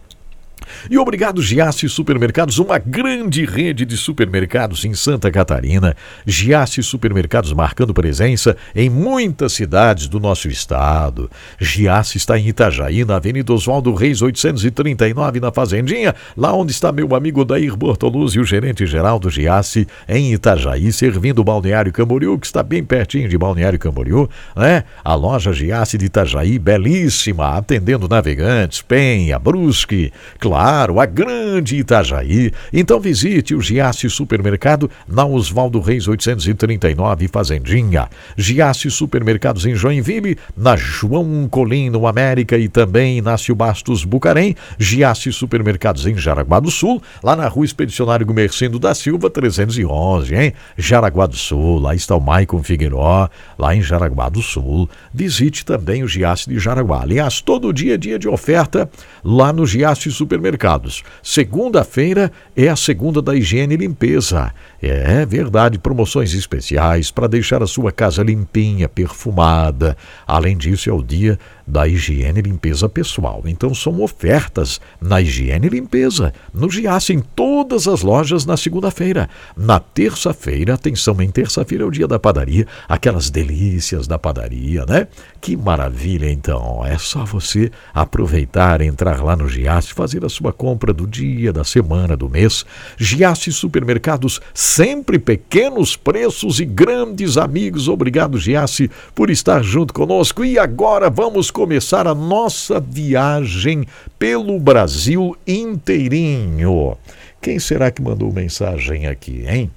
E obrigado, Giasse Supermercados, uma grande rede de supermercados em Santa Catarina. Giasse Supermercados marcando presença em muitas cidades do nosso estado. Giasse está em Itajaí, na Avenida Oswaldo Reis, 839, na Fazendinha, lá onde está meu amigo Dair Bortoluzzi, o gerente geral do Giasse, em Itajaí, servindo o Balneário Camboriú, que está bem pertinho de Balneário Camboriú, né? A loja Giasse de Itajaí, belíssima, atendendo navegantes, Penha, Brusque, claro Claro, a grande Itajaí. Então visite o Giasse Supermercado na Oswaldo Reis 839 Fazendinha. Giasse Supermercados em Joinville, na João Colino América e também Inácio Bastos Bucarém. Giasse Supermercados em Jaraguá do Sul, lá na Rua Expedicionário Gumercindo da Silva 311, hein? Jaraguá do Sul, lá está o Maicon Figueiró, lá em Jaraguá do Sul. Visite também o Giasse de Jaraguá. Aliás, todo dia é dia de oferta lá no Giasse Supermercados supermercados. Segunda-feira é a segunda da higiene e limpeza. É verdade, promoções especiais para deixar a sua casa limpinha, perfumada. Além disso, é o dia da higiene e limpeza pessoal. Então são ofertas na higiene e limpeza, no Giasse, em todas as lojas na segunda-feira. Na terça-feira, atenção, em terça-feira é o dia da padaria, aquelas delícias da padaria, né? Que maravilha, então. É só você aproveitar, entrar lá no Giasse, fazer a sua compra do dia, da semana, do mês. Giasse Supermercados, sempre pequenos preços e grandes amigos. Obrigado, Giasse, por estar junto conosco. E agora vamos começar a nossa viagem pelo Brasil inteirinho. Quem será que mandou mensagem aqui, hein?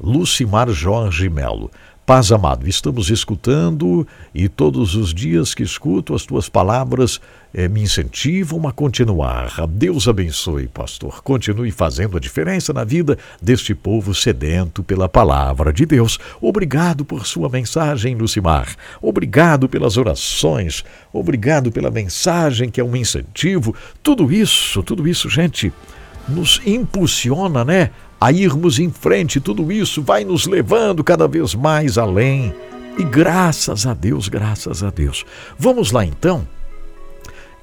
Lucimar Jorge Melo. Paz amado, estamos escutando e todos os dias que escuto as tuas palavras eh, me incentivam a continuar. Deus abençoe, pastor. Continue fazendo a diferença na vida deste povo sedento pela palavra de Deus. Obrigado por sua mensagem, Lucimar. Obrigado pelas orações. Obrigado pela mensagem que é um incentivo. Tudo isso, tudo isso, gente, nos impulsiona, né? a irmos em frente. Tudo isso vai nos levando cada vez mais além. E graças a Deus, graças a Deus. Vamos lá então.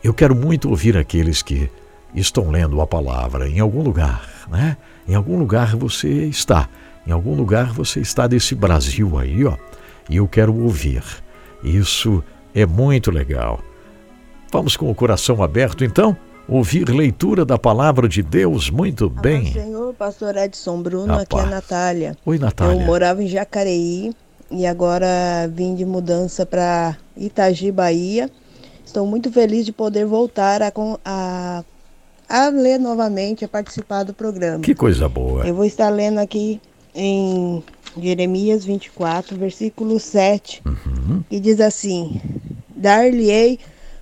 Eu quero muito ouvir aqueles que estão lendo a palavra em algum lugar, né? Em algum lugar você está. Em algum lugar você está desse Brasil aí, ó. E eu quero ouvir. Isso é muito legal. Vamos com o coração aberto então? ouvir leitura da palavra de Deus muito bem. Ah, Senhor, pastor Edson Bruno, aqui é a Natália. Oi, Natália. Eu morava em Jacareí e agora vim de mudança para Itagi, Bahia. Estou muito feliz de poder voltar a, a, a ler novamente, a participar do programa. Que coisa boa. Eu vou estar lendo aqui em Jeremias 24, versículo 7, uhum. que diz assim: Dar-lhe-ei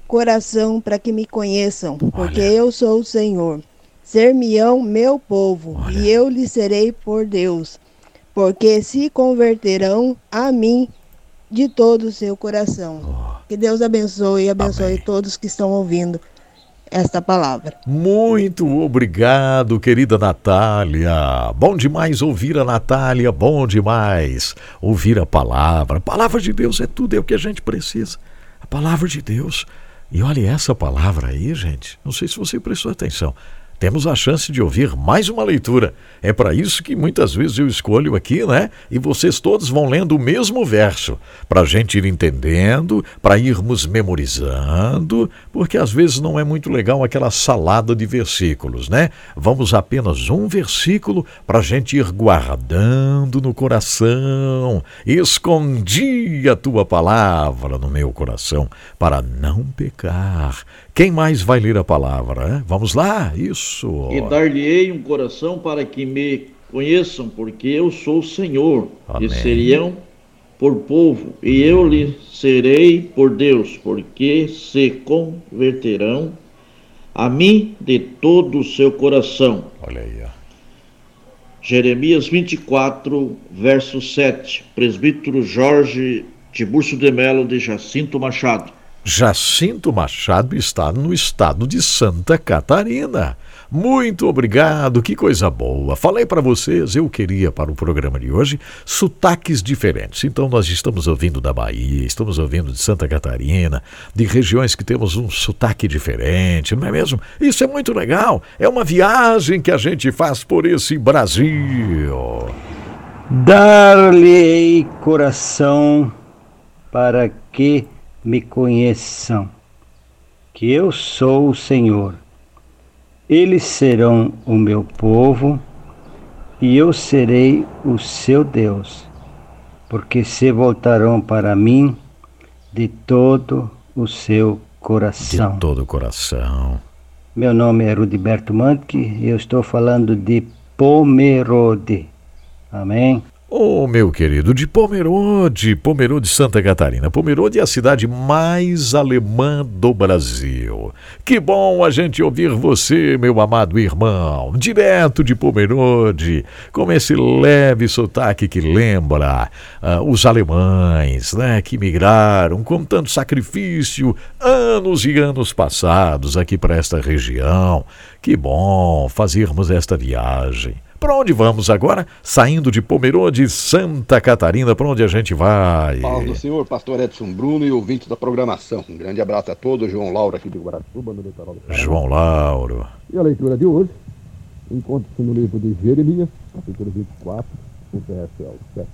coração para que me conheçam, porque Olha. eu sou o Senhor. Ser-me-ão meu povo, Olha. e eu lhes serei por Deus, porque se converterão a mim de todo o seu coração. Oh. Que Deus abençoe e abençoe Amém. todos que estão ouvindo esta palavra. Muito obrigado, querida Natália. Bom demais ouvir a Natália, bom demais ouvir a palavra. A palavra de Deus é tudo, é o que a gente precisa. A palavra de Deus. E olha essa palavra aí, gente. Não sei se você prestou atenção temos a chance de ouvir mais uma leitura. É para isso que muitas vezes eu escolho aqui, né? E vocês todos vão lendo o mesmo verso, para a gente ir entendendo, para irmos memorizando, porque às vezes não é muito legal aquela salada de versículos, né? Vamos apenas um versículo para a gente ir guardando no coração. Escondi a tua palavra no meu coração para não pecar. Quem mais vai ler a palavra? Né? Vamos lá, isso. E dar-lhe-ei um coração para que me conheçam, porque eu sou o Senhor, Amém. e seriam por povo, e eu lhe serei por Deus, porque se converterão a mim de todo o seu coração. Olha aí, ó. Jeremias 24, verso 7. Presbítero Jorge Tiburcio de Melo de Jacinto Machado. Jacinto Machado está no estado de Santa Catarina. Muito obrigado, que coisa boa. Falei para vocês, eu queria para o programa de hoje sotaques diferentes. Então nós estamos ouvindo da Bahia, estamos ouvindo de Santa Catarina, de regiões que temos um sotaque diferente, não é mesmo? Isso é muito legal. É uma viagem que a gente faz por esse Brasil. Dar-lhe coração para que me conheçam, que eu sou o Senhor. Eles serão o meu povo e eu serei o seu Deus, porque se voltarão para mim de todo o seu coração. De todo o coração. Meu nome é Rudiberto Mantke e eu estou falando de Pomerode. Amém? Ô, oh, meu querido, de Pomerode, Pomerode, Santa Catarina. Pomerode é a cidade mais alemã do Brasil. Que bom a gente ouvir você, meu amado irmão, direto de Pomerode, com esse leve sotaque que lembra uh, os alemães, né, que migraram com tanto sacrifício anos e anos passados aqui para esta região. Que bom fazermos esta viagem. Para onde vamos agora? Saindo de Pomerode, Santa Catarina, para onde a gente vai? Paz do Senhor, pastor Edson Bruno e ouvinte da programação. Um grande abraço a todos, João Lauro aqui de Guaratuba, no litoral do Paraná. João Lauro. E a leitura de hoje encontra-se no livro de Jeremias, capítulo 24, o verso 7.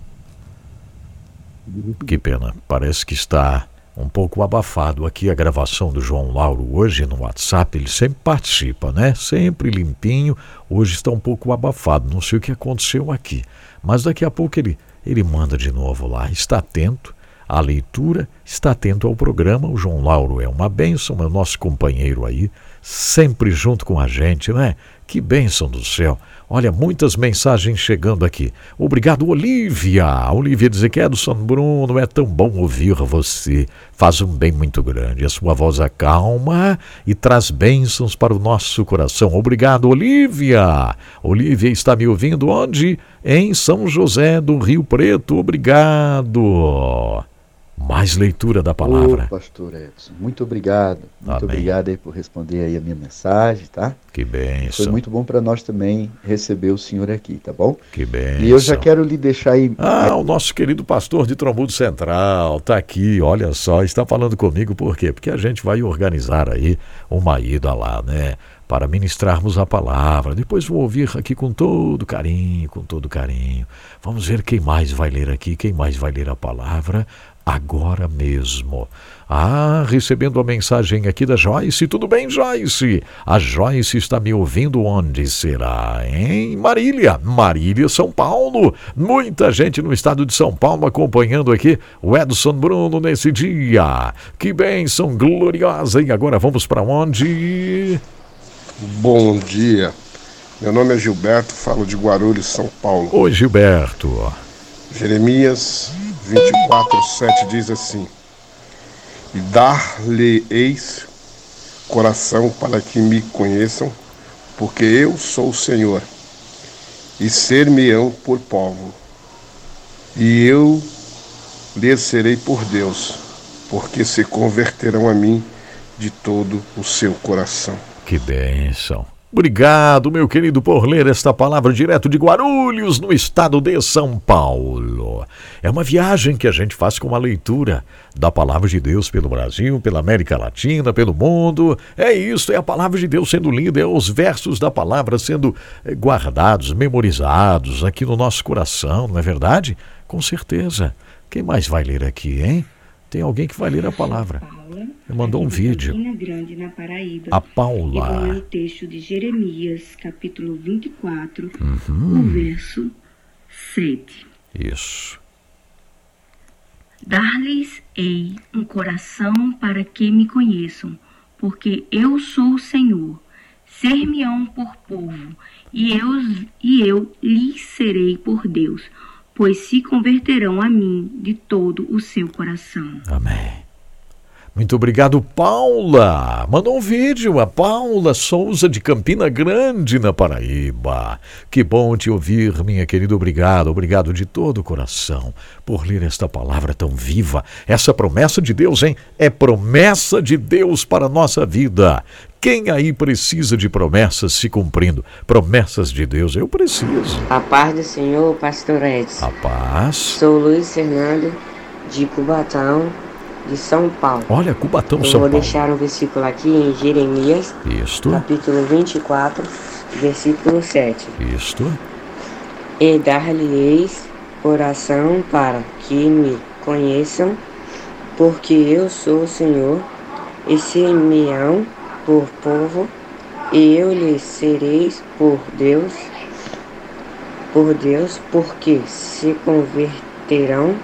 Que pena, parece que está um pouco abafado aqui a gravação do João Lauro hoje no WhatsApp. Ele sempre participa, né? Sempre limpinho. Hoje está um pouco abafado. Não sei o que aconteceu aqui. Mas daqui a pouco ele, ele manda de novo lá. Está atento à leitura, está atento ao programa. O João Lauro é uma bênção, é o nosso companheiro aí, sempre junto com a gente, né? Que bênção do céu. Olha, muitas mensagens chegando aqui. Obrigado, Olivia. Olivia diz que é do São Bruno, é tão bom ouvir você. Faz um bem muito grande. A sua voz acalma e traz bênçãos para o nosso coração. Obrigado, Olivia. Olivia está me ouvindo onde? Em São José do Rio Preto. Obrigado. Mais leitura da palavra. Ô, pastor Edson, muito obrigado. Muito Amém. obrigado aí por responder aí a minha mensagem, tá? Que bem. Foi muito bom para nós também receber o senhor aqui, tá bom? Que bem. E eu já quero lhe deixar aí. Ah, o nosso querido pastor de Trombudo Central tá aqui, olha só, está falando comigo por quê? Porque a gente vai organizar aí uma ida lá, né? Para ministrarmos a palavra. Depois vou ouvir aqui com todo carinho, com todo carinho. Vamos ver quem mais vai ler aqui, quem mais vai ler a palavra agora mesmo. Ah, recebendo a mensagem aqui da Joyce. Tudo bem, Joyce? A Joyce está me ouvindo onde será? Em Marília, Marília, São Paulo. Muita gente no estado de São Paulo acompanhando aqui o Edson Bruno nesse dia. Que bênção gloriosa. E agora vamos para onde? Bom dia. Meu nome é Gilberto, falo de Guarulhos, São Paulo. Oi, Gilberto. Jeremias 24, 7 diz assim: E dar-lhe-eis coração para que me conheçam, porque eu sou o Senhor, e ser-me-ão por povo, e eu lhes serei por Deus, porque se converterão a mim de todo o seu coração. Que bênção! Obrigado, meu querido, por ler esta palavra direto de Guarulhos, no estado de São Paulo. É uma viagem que a gente faz com uma leitura da palavra de Deus pelo Brasil, pela América Latina, pelo mundo. É isso, é a palavra de Deus sendo lida, é os versos da palavra sendo eh, guardados, memorizados aqui no nosso coração, não é verdade? Com certeza. Quem mais vai ler aqui, hein? Tem alguém que vai ler a palavra. Paula, mandou um vídeo. Grande, na Paraíba. A Paula. E o texto de Jeremias, capítulo 24, uhum. o verso 7. Isso. Dar-lhes-ei um coração para que me conheçam, porque eu sou o Senhor. Ser-me-ão por povo, e eu, e eu lhes serei por Deus pois se converterão a mim de todo o seu coração. Amém. Muito obrigado, Paula. Mandou um vídeo, a Paula Souza de Campina Grande, na Paraíba. Que bom te ouvir, minha querida. Obrigado, obrigado de todo o coração por ler esta palavra tão viva. Essa promessa de Deus, hein? É promessa de Deus para a nossa vida. Quem aí precisa de promessas se cumprindo? Promessas de Deus, eu preciso. A paz do Senhor, Pastor Edson. A paz. Sou Luiz Fernando, de Cubatão, de São Paulo. Olha, Cubatão, Eu São Paulo. Eu vou deixar um versículo aqui em Jeremias, Isto. capítulo 24, versículo 7. Isto. E dar-lhe-eis coração para que me conheçam, porque eu sou o Senhor, e ser-me-ão por povo, e eu lhes sereis por Deus, por Deus, porque se converterão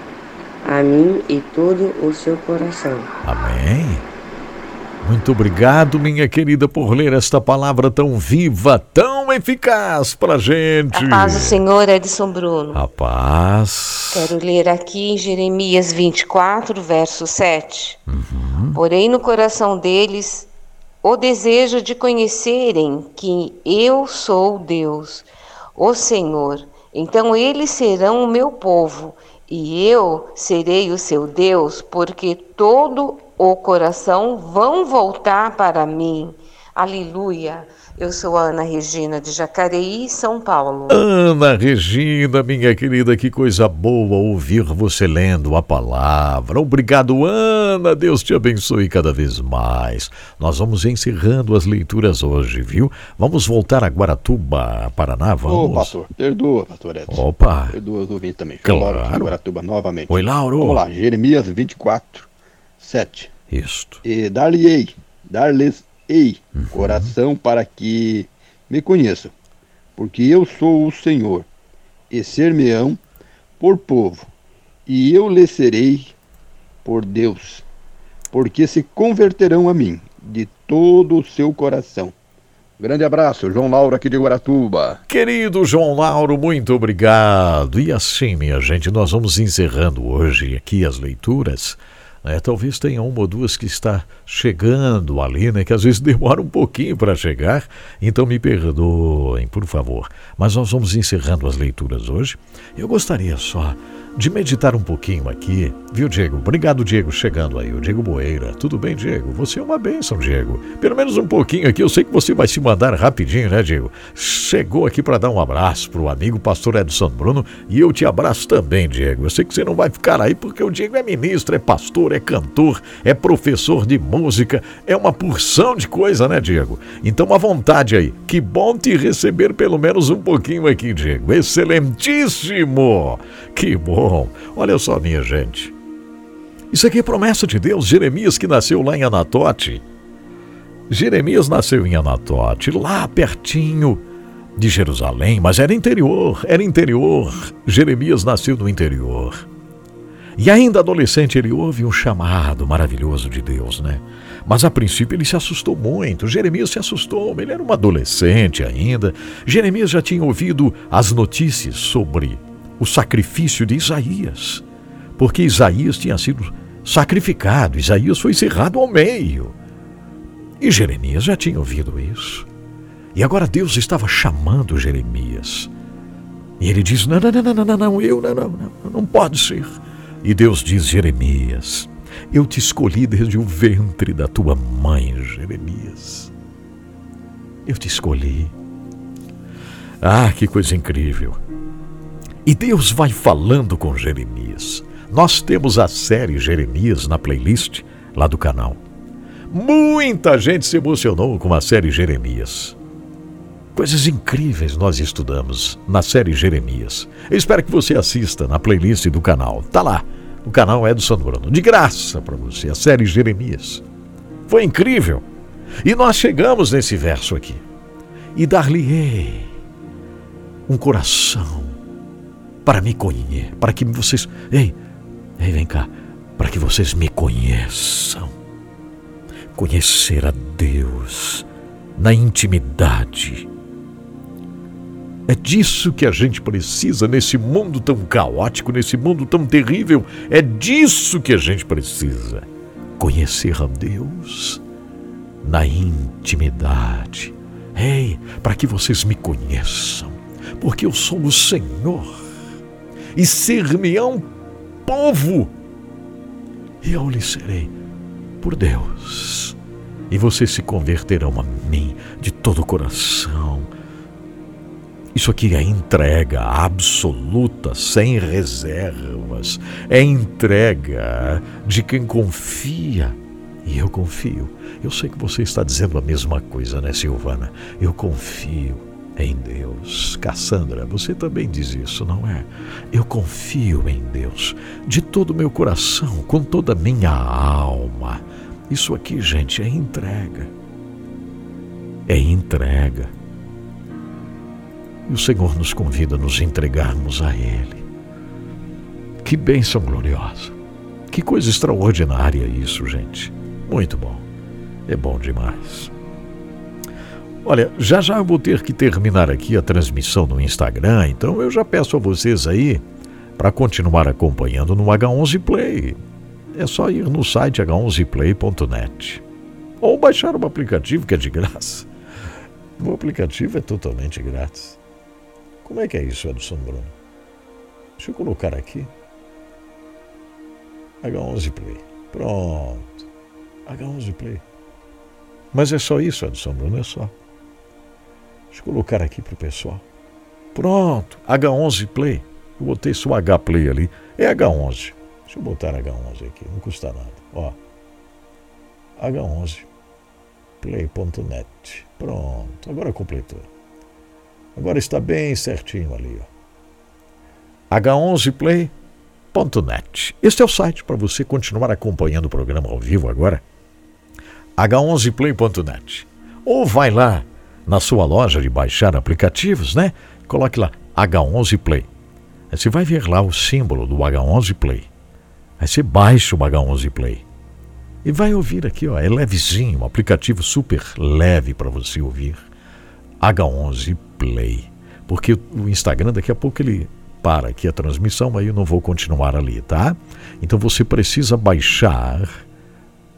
a mim e todo o seu coração. Amém. Muito obrigado, minha querida, por ler esta palavra tão viva, tão eficaz para gente. A paz do Senhor, Edson Bruno. A paz. Quero ler aqui em Jeremias 24, verso 7. Uhum. Porém, no coração deles o desejo de conhecerem que eu sou Deus, o Senhor. Então eles serão o meu povo e eu serei o seu Deus, porque todo o coração vão voltar para mim. Aleluia. Eu sou a Ana Regina de Jacareí, São Paulo. Ana Regina, minha querida, que coisa boa ouvir você lendo a palavra. Obrigado, Ana. Deus te abençoe cada vez mais. Nós vamos encerrando as leituras hoje, viu? Vamos voltar a Guaratuba, Paraná, vamos? Ô, pastor, perdoa, pastor Edson. Opa. Perdoa os ouvintes também. Claro. Guaratuba novamente. Oi, Lauro. Vamos lá, Jeremias 24, 7. Isto. E dar-lhe-ei, dar-lhes Ei, uhum. coração, para que me conheçam, porque eu sou o Senhor, e ser-me-ão por povo, e eu lhes serei por Deus, porque se converterão a mim de todo o seu coração. Grande abraço, João Lauro aqui de Guaratuba. Querido João Lauro, muito obrigado. E assim, minha gente, nós vamos encerrando hoje aqui as leituras. É, talvez tenha uma ou duas que está chegando ali, né? Que às vezes demora um pouquinho para chegar. Então me perdoem, por favor. Mas nós vamos encerrando as leituras hoje. Eu gostaria só de meditar um pouquinho aqui, viu, Diego? Obrigado, Diego, chegando aí. O Diego Boeira. Tudo bem, Diego? Você é uma bênção, Diego. Pelo menos um pouquinho aqui. Eu sei que você vai se mandar rapidinho, né, Diego? Chegou aqui para dar um abraço pro amigo pastor Edson Bruno e eu te abraço também, Diego. Eu sei que você não vai ficar aí porque o Diego é ministro, é pastor, é cantor, é professor de música, é uma porção de coisa, né, Diego? Então, à vontade aí. Que bom te receber pelo menos um pouquinho aqui, Diego. Excelentíssimo! Que bom! Olha só, minha gente. Isso aqui é promessa de Deus. Jeremias, que nasceu lá em Anatote. Jeremias nasceu em Anatote, lá pertinho de Jerusalém, mas era interior, era interior. Jeremias nasceu no interior. E ainda adolescente ele ouve um chamado maravilhoso de Deus, né? Mas a princípio ele se assustou muito. Jeremias se assustou, ele era um adolescente ainda. Jeremias já tinha ouvido as notícias sobre o sacrifício de Isaías, porque Isaías tinha sido sacrificado, Isaías foi cerrado ao meio. E Jeremias já tinha ouvido isso. E agora Deus estava chamando Jeremias. E ele diz: Não, não, não, não, não, não, eu não, não, não, não pode ser. E Deus diz: Jeremias, eu te escolhi desde o ventre da tua mãe, Jeremias. Eu te escolhi. Ah, que coisa incrível. E Deus vai falando com Jeremias. Nós temos a série Jeremias na playlist lá do canal. Muita gente se emocionou com a série Jeremias. Coisas incríveis nós estudamos na série Jeremias. Eu espero que você assista na playlist do canal. Tá lá. O canal é do São Bruno. De graça para você, a série Jeremias. Foi incrível. E nós chegamos nesse verso aqui. E dar-lhe-ei um coração para me conhecer, para que vocês. Ei, ei, vem cá, para que vocês me conheçam. Conhecer a Deus na intimidade. É disso que a gente precisa nesse mundo tão caótico, nesse mundo tão terrível. É disso que a gente precisa. Conhecer a Deus na intimidade. Ei, para que vocês me conheçam, porque eu sou o Senhor e ser-me-ão povo, e eu lhe serei por Deus. E vocês se converterão a mim de todo o coração. Isso aqui é entrega absoluta, sem reservas. É entrega de quem confia. E eu confio. Eu sei que você está dizendo a mesma coisa, né, Silvana? Eu confio em Deus. Cassandra, você também diz isso, não é? Eu confio em Deus de todo o meu coração, com toda a minha alma. Isso aqui, gente, é entrega. É entrega. E o Senhor nos convida a nos entregarmos a Ele. Que bênção gloriosa. Que coisa extraordinária isso, gente. Muito bom. É bom demais. Olha, já já eu vou ter que terminar aqui a transmissão no Instagram, então eu já peço a vocês aí para continuar acompanhando no H11 Play. É só ir no site h11play.net ou baixar o aplicativo que é de graça. O aplicativo é totalmente grátis. Como é que é isso, Edson Bruno? Deixa eu colocar aqui. H11 Play. Pronto. H11 Play. Mas é só isso, Edson Bruno, é só. Deixa eu colocar aqui para o pessoal. Pronto, H11 Play. Eu botei só H Play ali. É H11. Deixa eu botar H11 aqui, não custa nada. Ó. H11 play.net. Pronto, agora completou. Agora está bem certinho ali, ó. H11play.net. Este é o site para você continuar acompanhando o programa ao vivo agora. H11play.net. Ou vai lá na sua loja de baixar aplicativos, né? Coloque lá H11 Play. Aí você vai ver lá o símbolo do H11 Play. Aí você baixa o H11 Play. E vai ouvir aqui, ó, é levezinho, um aplicativo super leve para você ouvir. H11 Play. Porque o Instagram daqui a pouco ele para aqui a transmissão, aí eu não vou continuar ali, tá? Então você precisa baixar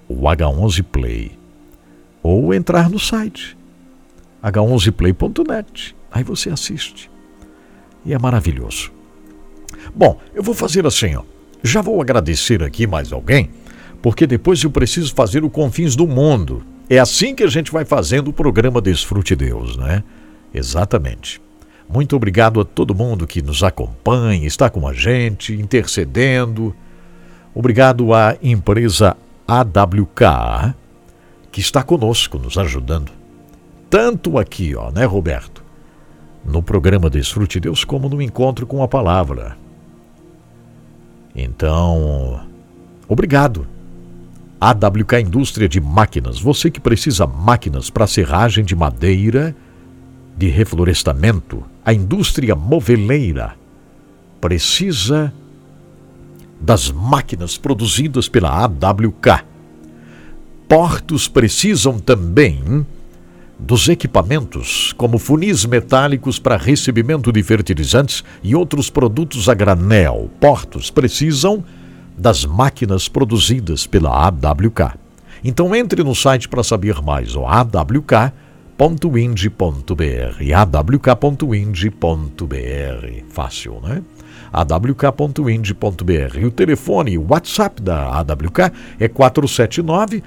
o H11 Play ou entrar no site h11play.net. Aí você assiste. E é maravilhoso. Bom, eu vou fazer assim, ó. Já vou agradecer aqui mais alguém, porque depois eu preciso fazer o Confins do Mundo. É assim que a gente vai fazendo o programa Desfrute Deus, né? Exatamente. Muito obrigado a todo mundo que nos acompanha, está com a gente, intercedendo. Obrigado à empresa AWK, que está conosco, nos ajudando. Tanto aqui, ó, né, Roberto? No programa Desfrute Deus, como no encontro com a palavra. Então, obrigado. AWK Indústria de Máquinas, você que precisa máquinas para serragem de madeira, de reflorestamento, a indústria moveleira precisa das máquinas produzidas pela AWK. Portos precisam também dos equipamentos, como funis metálicos para recebimento de fertilizantes e outros produtos a granel. Portos precisam das máquinas produzidas pela AWK. Então entre no site para saber mais, o awk.ind.br, awk.ind.br. Fácil, né? awk.ind.br. O telefone, o WhatsApp da AWK é 479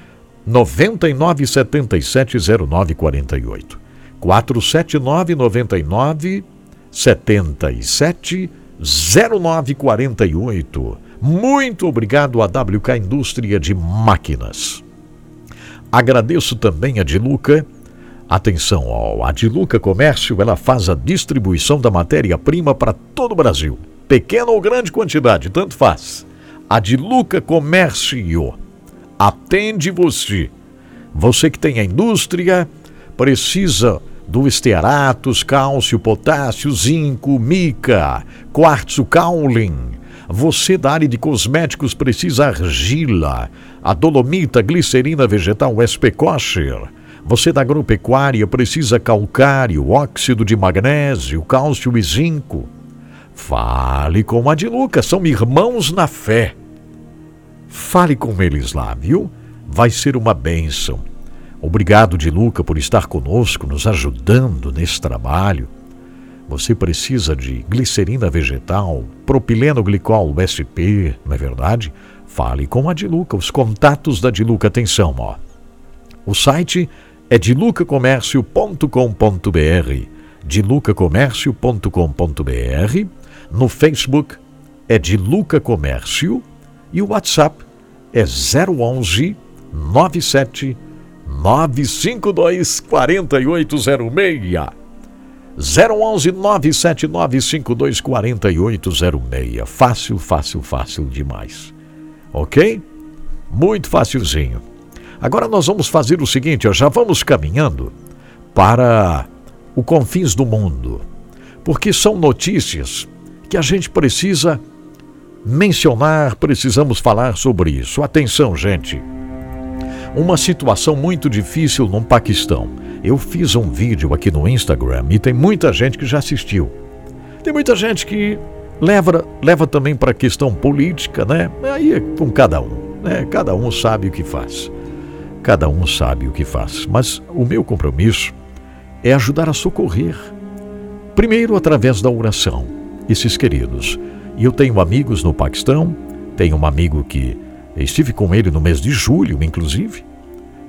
9977 0948. 479 99 77 0948. Muito obrigado a WK Indústria de Máquinas. Agradeço também a Diluca. Atenção, ó, a Diluca Comércio, ela faz a distribuição da matéria-prima para todo o Brasil. Pequena ou grande quantidade, tanto faz. A Diluca Comércio atende você. Você que tem a indústria, precisa do estearatos, cálcio, potássio, zinco, mica, quartzo kaolin. Você da área de cosméticos precisa argila, a dolomita, glicerina vegetal SP kosher. Você da agropecuária precisa calcário, óxido de magnésio, cálcio e zinco. Fale com a Diluca, são irmãos na fé. Fale com eles lá, viu? Vai ser uma bênção. Obrigado, Diluca, por estar conosco, nos ajudando nesse trabalho. Você precisa de glicerina vegetal, propileno glicol SP, não é verdade? Fale com a Diluca, os contatos da Diluca, atenção, ó. O site é dilucacomércio.com.br, dilucacomércio.com.br, no Facebook é Diluca Comércio e o WhatsApp é 011 97 952 4806. 011 97952 4806. Fácil, fácil, fácil demais. Ok? Muito facilzinho. Agora nós vamos fazer o seguinte, ó, já vamos caminhando para o confins do mundo. Porque são notícias que a gente precisa mencionar, precisamos falar sobre isso. Atenção, gente. Uma situação muito difícil no Paquistão. Eu fiz um vídeo aqui no Instagram e tem muita gente que já assistiu. Tem muita gente que leva, leva também para a questão política, né? Aí é com cada um, né? Cada um sabe o que faz. Cada um sabe o que faz. Mas o meu compromisso é ajudar a socorrer. Primeiro, através da oração, esses queridos. E eu tenho amigos no Paquistão, tenho um amigo que estive com ele no mês de julho, inclusive,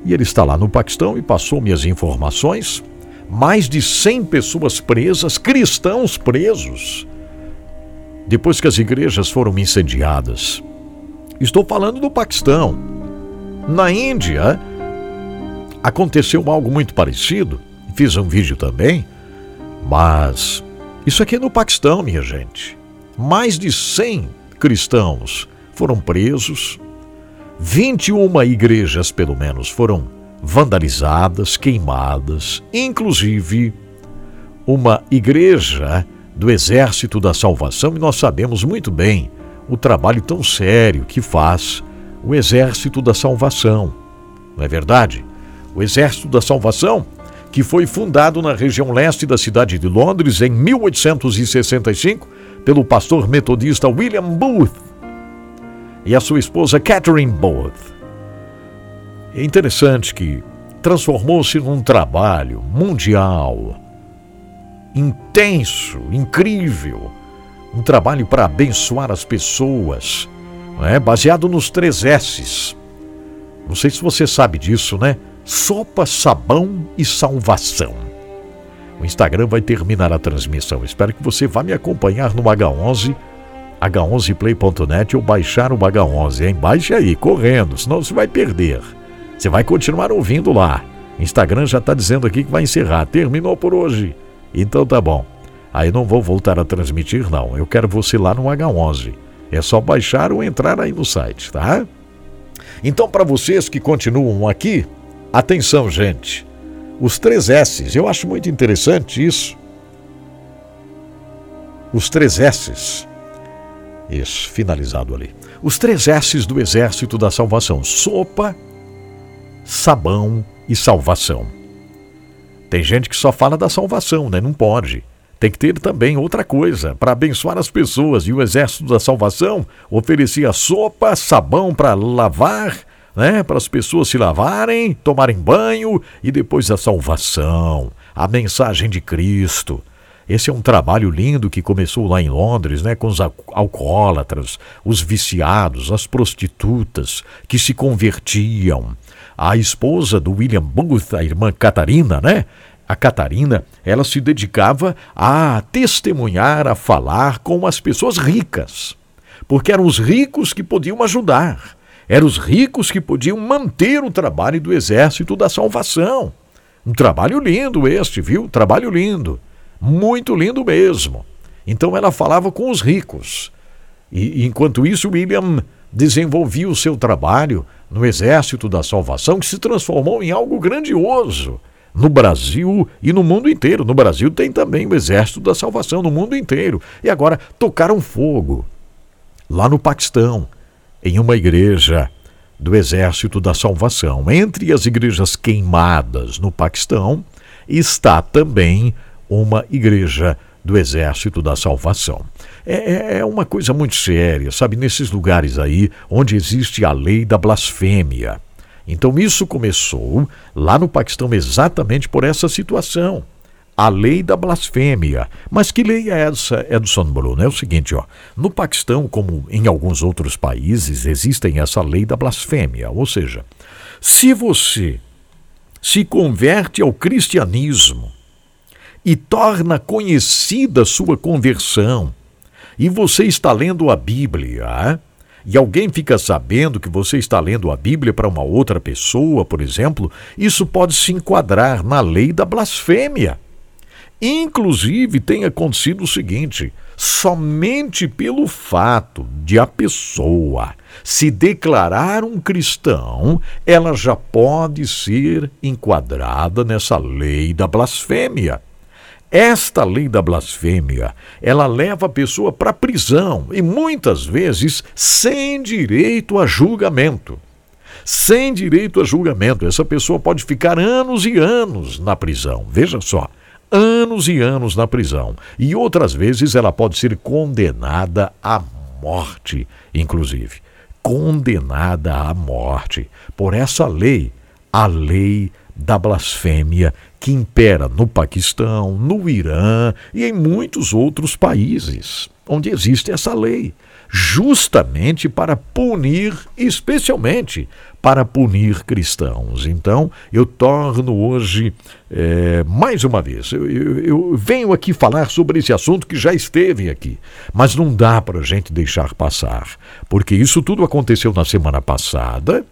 e ele está lá no Paquistão e passou minhas informações. Mais de 100 pessoas presas, cristãos presos, depois que as igrejas foram incendiadas. Estou falando do Paquistão. Na Índia, aconteceu algo muito parecido. Fiz um vídeo também. Mas isso aqui é no Paquistão, minha gente. Mais de 100 cristãos foram presos, 21 igrejas, pelo menos, foram vandalizadas, queimadas, inclusive uma igreja do Exército da Salvação, e nós sabemos muito bem o trabalho tão sério que faz o Exército da Salvação. Não é verdade? O Exército da Salvação, que foi fundado na região leste da cidade de Londres em 1865 pelo pastor metodista William Booth e a sua esposa Catherine Booth. É interessante que transformou-se num trabalho mundial, intenso, incrível, um trabalho para abençoar as pessoas, é? baseado nos três S's. Não sei se você sabe disso, né? Sopa, sabão e salvação. O Instagram vai terminar a transmissão. Espero que você vá me acompanhar no H11, h11play.net ou baixar o H11, hein? Baixe aí, correndo, senão você vai perder. Você vai continuar ouvindo lá. Instagram já está dizendo aqui que vai encerrar. Terminou por hoje. Então tá bom. Aí não vou voltar a transmitir, não. Eu quero você lá no H11. É só baixar ou entrar aí no site, tá? Então, para vocês que continuam aqui, atenção, gente. Os três S's, eu acho muito interessante isso. Os três S's. Isso, finalizado ali. Os três S's do Exército da Salvação: sopa, sabão e salvação. Tem gente que só fala da salvação, né? Não pode. Tem que ter também outra coisa para abençoar as pessoas. E o Exército da Salvação oferecia sopa, sabão para lavar, né? Para as pessoas se lavarem, tomarem banho e depois a salvação, a mensagem de Cristo. Esse é um trabalho lindo que começou lá em Londres, né, com os alcoólatras, os viciados, as prostitutas que se convertiam a esposa do William Booth, a irmã Catarina, né? A Catarina, ela se dedicava a testemunhar, a falar com as pessoas ricas, porque eram os ricos que podiam ajudar, eram os ricos que podiam manter o trabalho do Exército da Salvação. Um trabalho lindo este, viu? Trabalho lindo, muito lindo mesmo. Então ela falava com os ricos. E enquanto isso, William desenvolvia o seu trabalho no Exército da Salvação, que se transformou em algo grandioso no Brasil e no mundo inteiro. No Brasil tem também o Exército da Salvação, no mundo inteiro. E agora tocaram fogo lá no Paquistão, em uma igreja do Exército da Salvação. Entre as igrejas queimadas no Paquistão está também uma igreja do Exército da Salvação. É, é, é, uma coisa muito séria, sabe? Nesses lugares aí onde existe a lei da blasfêmia. Então isso começou lá no Paquistão exatamente por essa situação. A lei da blasfêmia. Mas que lei é essa, Edson Bruno? É o seguinte, ó. No Paquistão, como em alguns outros países, existem essa lei da blasfêmia. Ou seja, se você se converte ao cristianismo e torna conhecida sua conversão, e você está lendo a Bíblia, e alguém fica sabendo que você está lendo a Bíblia para uma outra pessoa, por exemplo, isso pode se enquadrar na lei da blasfêmia. Inclusive, tem acontecido o seguinte: somente pelo fato de a pessoa se declarar um cristão, ela já pode ser enquadrada nessa lei da blasfêmia. Esta lei da blasfêmia, ela leva a pessoa para prisão e muitas vezes sem direito a julgamento. Sem direito a julgamento, essa pessoa pode ficar anos e anos na prisão. Veja só, anos e anos na prisão. E outras vezes ela pode ser condenada à morte, inclusive. Condenada à morte por essa lei, a lei da blasfêmia que impera no Paquistão, no Irã e em muitos outros países onde existe essa lei, justamente para punir, especialmente para punir cristãos. Então, eu torno hoje, é, mais uma vez, eu, eu, eu, venho aqui falar sobre esse assunto que já esteve aqui, mas não dá para a gente deixar passar, porque isso tudo aconteceu na semana passada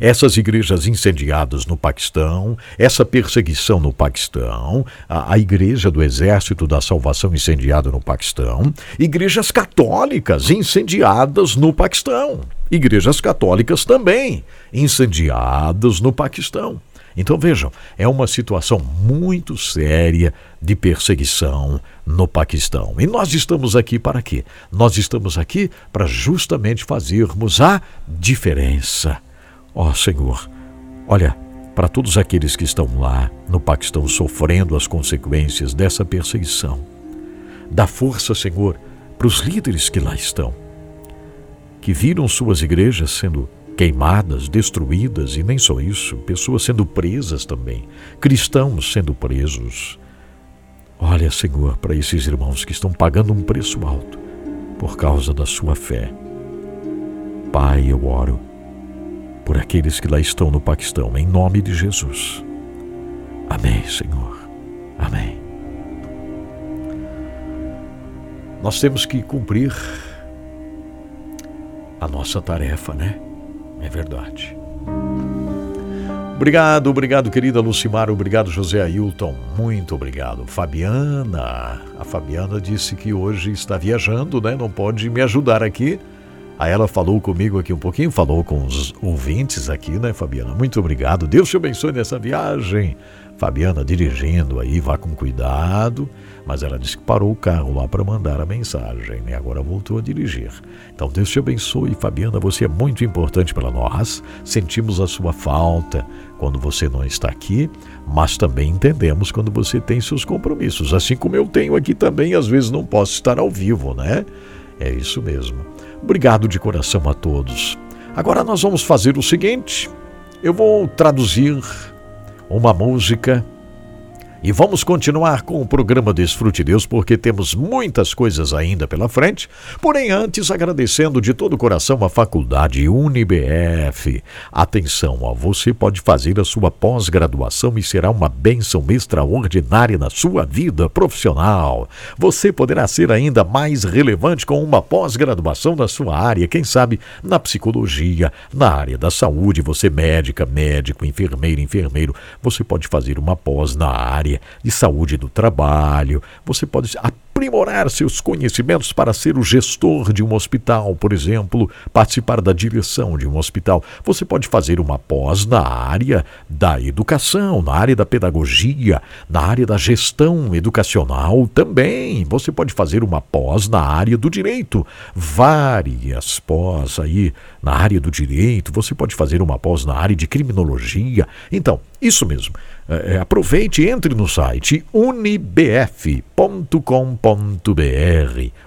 essas igrejas incendiadas no Paquistão, essa perseguição no Paquistão, a, a Igreja do Exército da Salvação incendiada no Paquistão, igrejas católicas incendiadas no Paquistão, igrejas católicas também incendiadas no Paquistão. Então vejam, é uma situação muito séria de perseguição no Paquistão. E nós estamos aqui para quê? Nós estamos aqui para justamente fazermos a diferença. Ó oh, Senhor, olha, para todos aqueles que estão lá no Paquistão sofrendo as consequências dessa perseguição, dá força, Senhor, para os líderes que lá estão, que viram suas igrejas sendo queimadas, destruídas, e nem só isso, pessoas sendo presas também, cristãos sendo presos. Olha, Senhor, para esses irmãos que estão pagando um preço alto por causa da sua fé. Pai, eu oro por aqueles que lá estão no Paquistão, em nome de Jesus. Amém, Senhor. Amém. Nós temos que cumprir a nossa tarefa, né? É verdade. Obrigado, obrigado, querida Lucimar, obrigado, José Ailton, muito obrigado. Fabiana, a Fabiana disse que hoje está viajando, né? Não pode me ajudar aqui. Aí ela falou comigo aqui um pouquinho, falou com os ouvintes aqui, né, Fabiana? Muito obrigado. Deus te abençoe nessa viagem. Fabiana dirigindo aí, vá com cuidado. Mas ela disse que parou o carro lá para mandar a mensagem, né? Agora voltou a dirigir. Então Deus te abençoe, Fabiana. Você é muito importante para nós. Sentimos a sua falta quando você não está aqui, mas também entendemos quando você tem seus compromissos. Assim como eu tenho aqui também, às vezes não posso estar ao vivo, né? É isso mesmo. Obrigado de coração a todos. Agora nós vamos fazer o seguinte: eu vou traduzir uma música e vamos continuar com o programa Desfrute Deus, porque temos muitas coisas ainda pela frente. Porém, antes, agradecendo de todo o coração a Faculdade UniBF. Atenção, ó, você pode fazer a sua pós-graduação e será uma bênção extraordinária na sua vida profissional. Você poderá ser ainda mais relevante com uma pós-graduação na sua área, quem sabe na psicologia, na área da saúde, você médica, médico, enfermeiro, enfermeiro, você pode fazer uma pós na área de saúde do trabalho, você pode aprimorar seus conhecimentos para ser o gestor de um hospital, por exemplo, participar da direção de um hospital. Você pode fazer uma pós na área da educação, na área da pedagogia, na área da gestão educacional também. Você pode fazer uma pós na área do direito. Várias pós aí na área do direito. Você pode fazer uma pós na área de criminologia. Então, isso mesmo. É, é, aproveite entre no site unibf.com.br.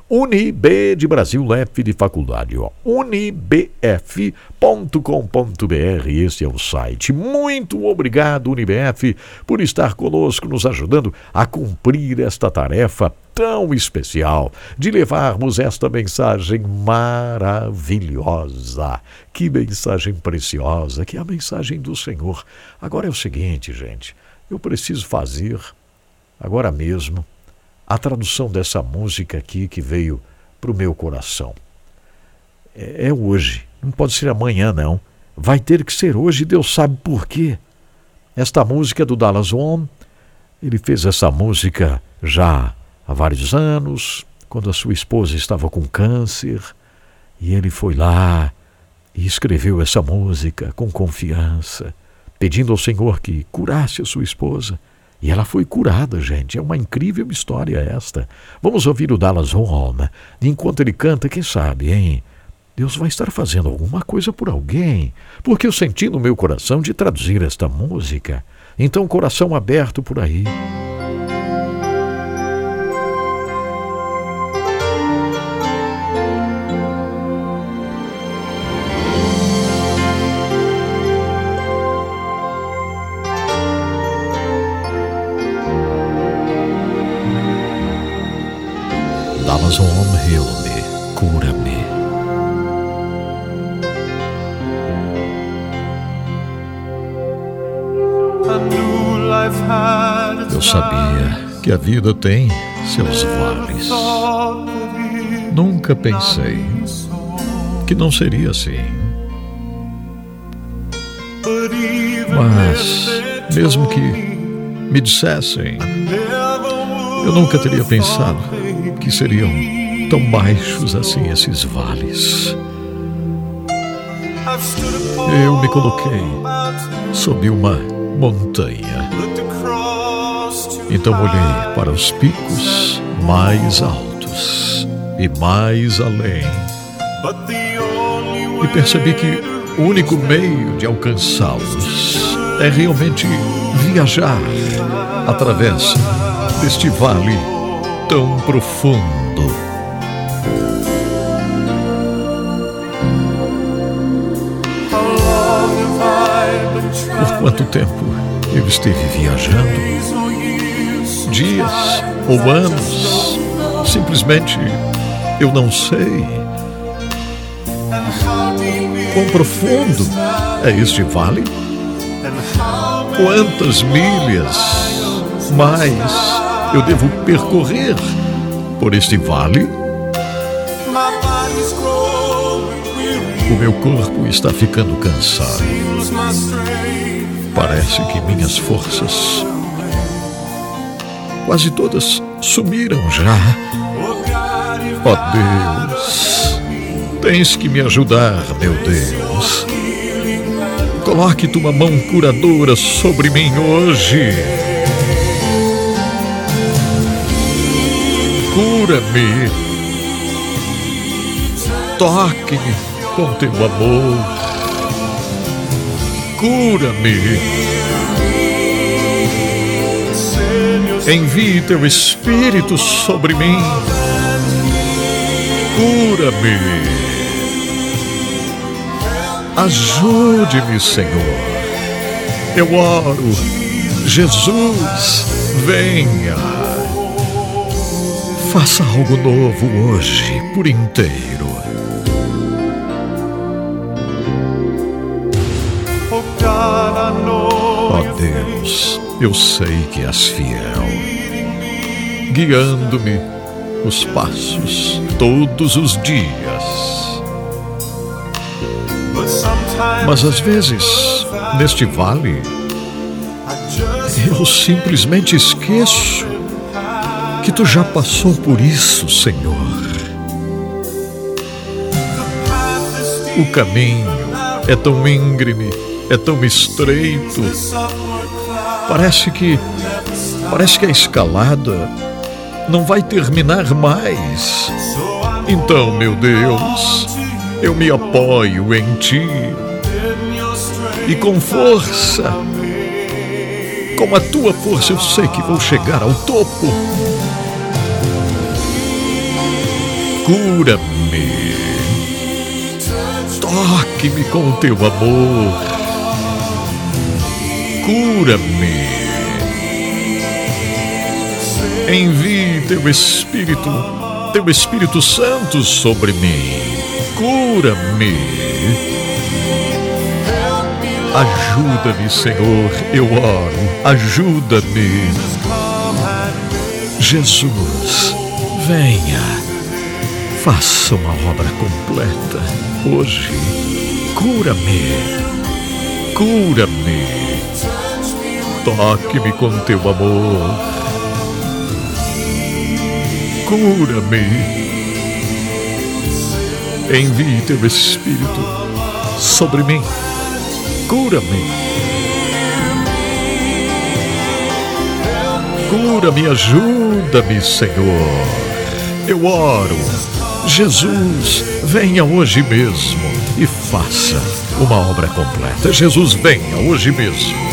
Unib de Brasil, F de faculdade. Ó. unibf.com.br. Esse é o site. Muito obrigado, Unibf, por estar conosco, nos ajudando a cumprir esta tarefa tão especial de levarmos esta mensagem maravilhosa. Que mensagem preciosa, que é a mensagem do Senhor. Agora é o seguinte, gente, eu preciso fazer, agora mesmo, a tradução dessa música aqui que veio para o meu coração. É, é hoje, não pode ser amanhã, não. Vai ter que ser hoje, Deus sabe por quê. Esta música é do Dallas One, ele fez essa música já há vários anos, quando a sua esposa estava com câncer, e ele foi lá e escreveu essa música com confiança, pedindo ao Senhor que curasse a sua esposa. E ela foi curada, gente. É uma incrível história esta. Vamos ouvir o Dallas Home. Enquanto ele canta, quem sabe, hein? Deus vai estar fazendo alguma coisa por alguém, porque eu senti no meu coração de traduzir esta música. Então, coração aberto por aí. Que a vida tem seus vales. Nunca pensei que não seria assim. Mas, mesmo que me dissessem, eu nunca teria pensado que seriam tão baixos assim esses vales. Eu me coloquei sob uma montanha. Então olhei para os picos mais altos e mais além. E percebi que o único meio de alcançá-los é realmente viajar através deste vale tão profundo. Por quanto tempo eu esteve viajando? Dias ou anos? Simplesmente eu não sei. Quão profundo é este vale? Quantas milhas mais eu devo percorrer por este vale? O meu corpo está ficando cansado. Parece que minhas forças quase todas sumiram já. Ó oh Deus, tens que me ajudar, meu Deus. Coloque tua mão curadora sobre mim hoje. Cura-me. Toque-me com teu amor. Cura-me. Envie teu Espírito sobre mim. Cura-me. Ajude-me, Senhor. Eu oro. Jesus, venha. Faça algo novo hoje, por inteiro. Eu sei que és fiel, guiando-me os passos todos os dias mas às vezes, neste vale, eu simplesmente esqueço que tu já passou por isso, Senhor. O caminho é tão íngreme, é tão estreito. Parece que parece que a escalada não vai terminar mais. Então, meu Deus, eu me apoio em ti e com força. Com a tua força eu sei que vou chegar ao topo. Cura-me. Toque-me com o teu amor. Cura-me. Envie teu Espírito, teu Espírito Santo sobre mim. Cura-me. Ajuda-me, Senhor, eu oro, ajuda-me. Jesus, venha, faça uma obra completa hoje. Cura-me, cura-me, toque-me com teu amor. Cura-me. Envie teu Espírito sobre mim Cura-me. Cura-me, ajuda-me, Senhor. Eu oro. Jesus, venha hoje mesmo e faça uma obra completa. Jesus, venha hoje mesmo.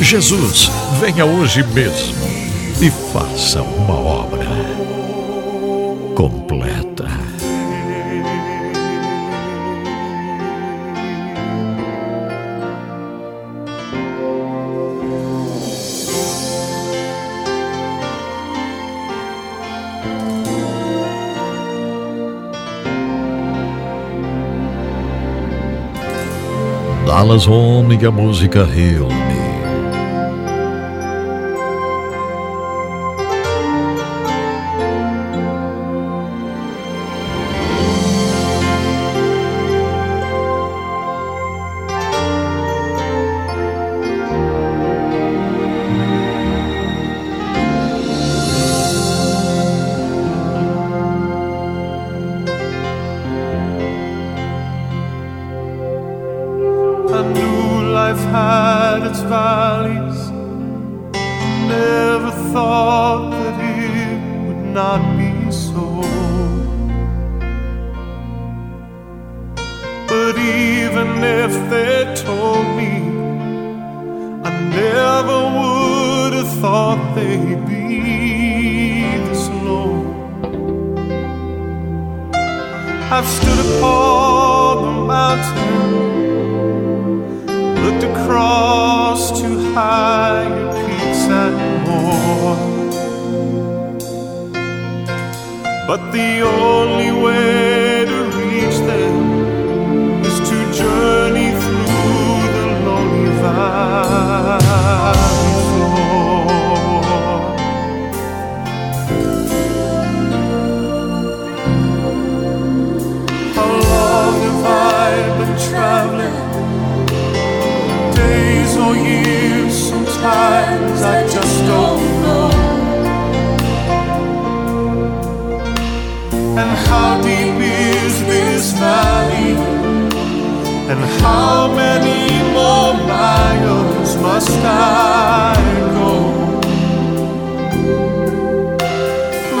Jesus, venha hoje mesmo e faça uma obra completa. Dallas Home e a música Heal. I just don't know. And how deep is this valley? And how many more miles must I go?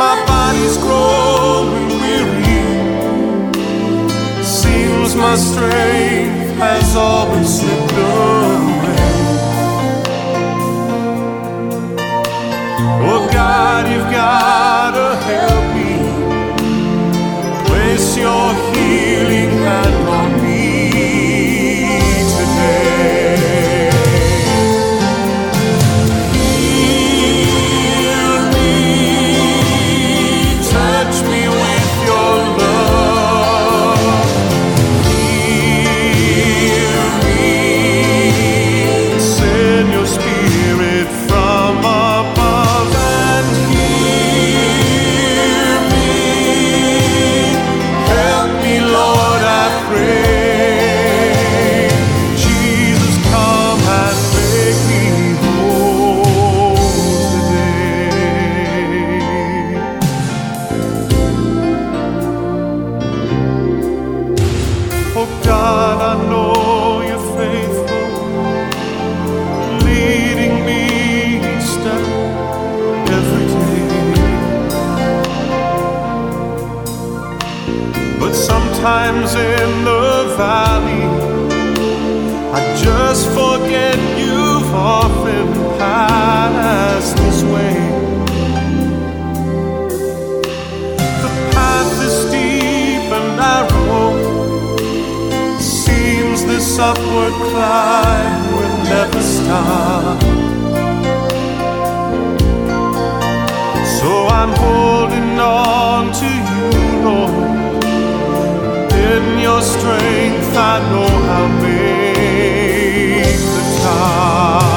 My body's growing weary. Seems my strength has always slipped away. God, you've got. valley. I just forget you've often passed this way. The path is steep and narrow. Seems this upward climb will never stop. strength I know how big the time.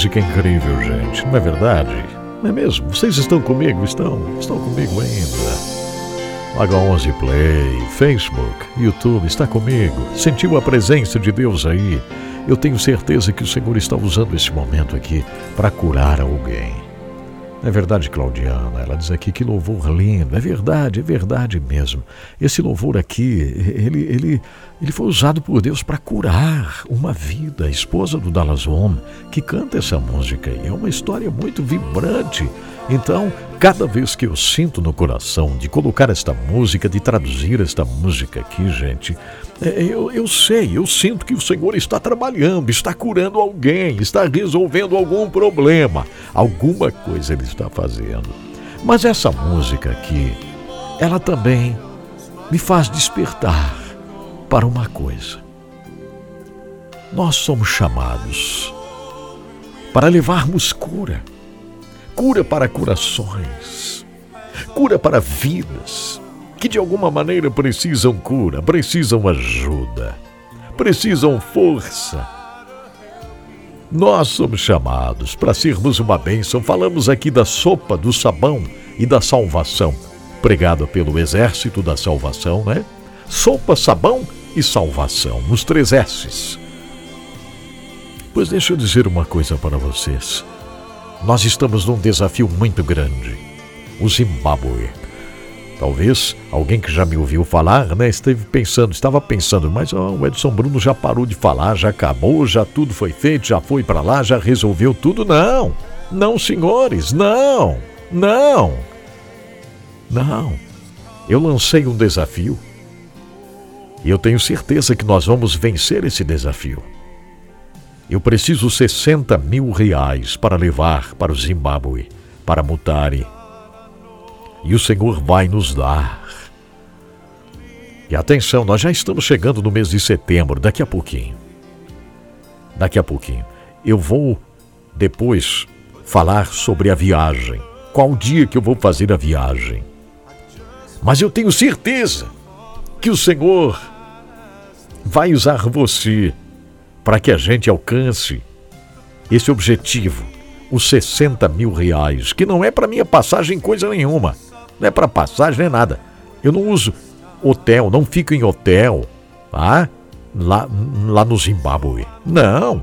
música incrível, gente. Não é verdade? Não é mesmo? Vocês estão comigo? Estão? Estão comigo ainda? H11 Play, Facebook, YouTube, está comigo. Sentiu a presença de Deus aí? Eu tenho certeza que o Senhor está usando esse momento aqui para curar alguém é verdade, Claudiana. Ela diz aqui que louvor lindo. É verdade, é verdade mesmo. Esse louvor aqui, ele, ele, ele foi usado por Deus para curar uma vida. A esposa do Dallas Home que canta essa música e é uma história muito vibrante. Então, cada vez que eu sinto no coração de colocar esta música, de traduzir esta música aqui, gente, eu, eu sei, eu sinto que o Senhor está trabalhando, está curando alguém, está resolvendo algum problema, alguma coisa Ele está fazendo. Mas essa música aqui, ela também me faz despertar para uma coisa. Nós somos chamados para levarmos cura, cura para corações, cura para vidas que de alguma maneira precisam cura, precisam ajuda, precisam força. Nós somos chamados para sermos uma bênção. Falamos aqui da sopa, do sabão e da salvação, pregada pelo Exército da Salvação, né? Sopa, sabão e salvação, nos três S's. Pois deixa eu dizer uma coisa para vocês. Nós estamos num desafio muito grande. O Zimbábue. Talvez alguém que já me ouviu falar, né, esteve pensando, estava pensando, mas oh, o Edson Bruno já parou de falar, já acabou, já tudo foi feito, já foi para lá, já resolveu tudo. Não, não, senhores, não, não, não. Eu lancei um desafio e eu tenho certeza que nós vamos vencer esse desafio. Eu preciso 60 mil reais para levar para o Zimbábue, para Mutare. E o Senhor vai nos dar. E atenção, nós já estamos chegando no mês de setembro, daqui a pouquinho. Daqui a pouquinho. Eu vou depois falar sobre a viagem. Qual dia que eu vou fazer a viagem? Mas eu tenho certeza que o Senhor vai usar você para que a gente alcance esse objetivo, os 60 mil reais, que não é para minha passagem coisa nenhuma, não é para passagem nem nada. Eu não uso hotel, não fico em hotel, tá? Lá, lá no Zimbábue. Não.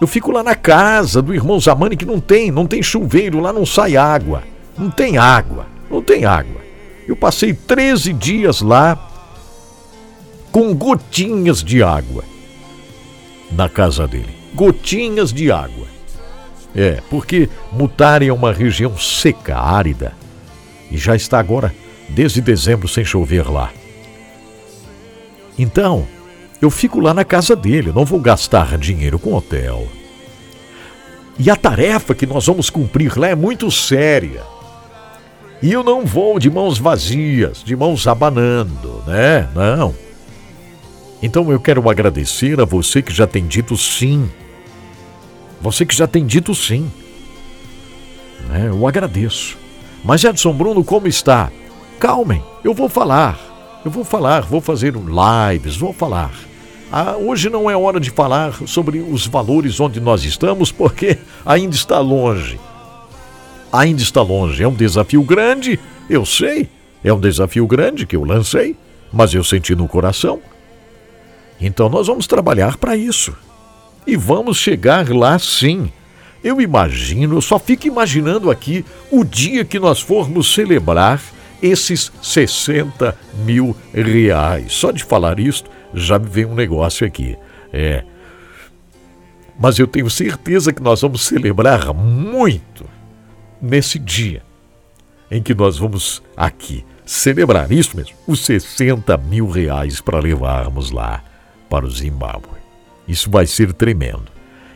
Eu fico lá na casa do irmão Zamani que não tem, não tem chuveiro, lá não sai água. Não tem água, não tem água. Eu passei 13 dias lá com gotinhas de água na casa dele. Gotinhas de água. É, porque Mutare é uma região seca, árida, e já está agora desde dezembro sem chover lá. Então, eu fico lá na casa dele, não vou gastar dinheiro com hotel. E a tarefa que nós vamos cumprir lá é muito séria. E eu não vou de mãos vazias, de mãos abanando, né? Não. Então eu quero agradecer a você que já tem dito sim. Você que já tem dito sim. É, eu agradeço. Mas Edson Bruno, como está? Calmem, eu vou falar. Eu vou falar, vou fazer lives, vou falar. Ah, hoje não é hora de falar sobre os valores onde nós estamos, porque ainda está longe. Ainda está longe. É um desafio grande, eu sei. É um desafio grande que eu lancei, mas eu senti no coração então nós vamos trabalhar para isso. E vamos chegar lá sim. Eu imagino, eu só fico imaginando aqui o dia que nós formos celebrar esses 60 mil reais. Só de falar isso, já me vem um negócio aqui. É. Mas eu tenho certeza que nós vamos celebrar muito nesse dia em que nós vamos aqui celebrar isso mesmo, os 60 mil reais para levarmos lá para o Zimbábue. Isso vai ser tremendo.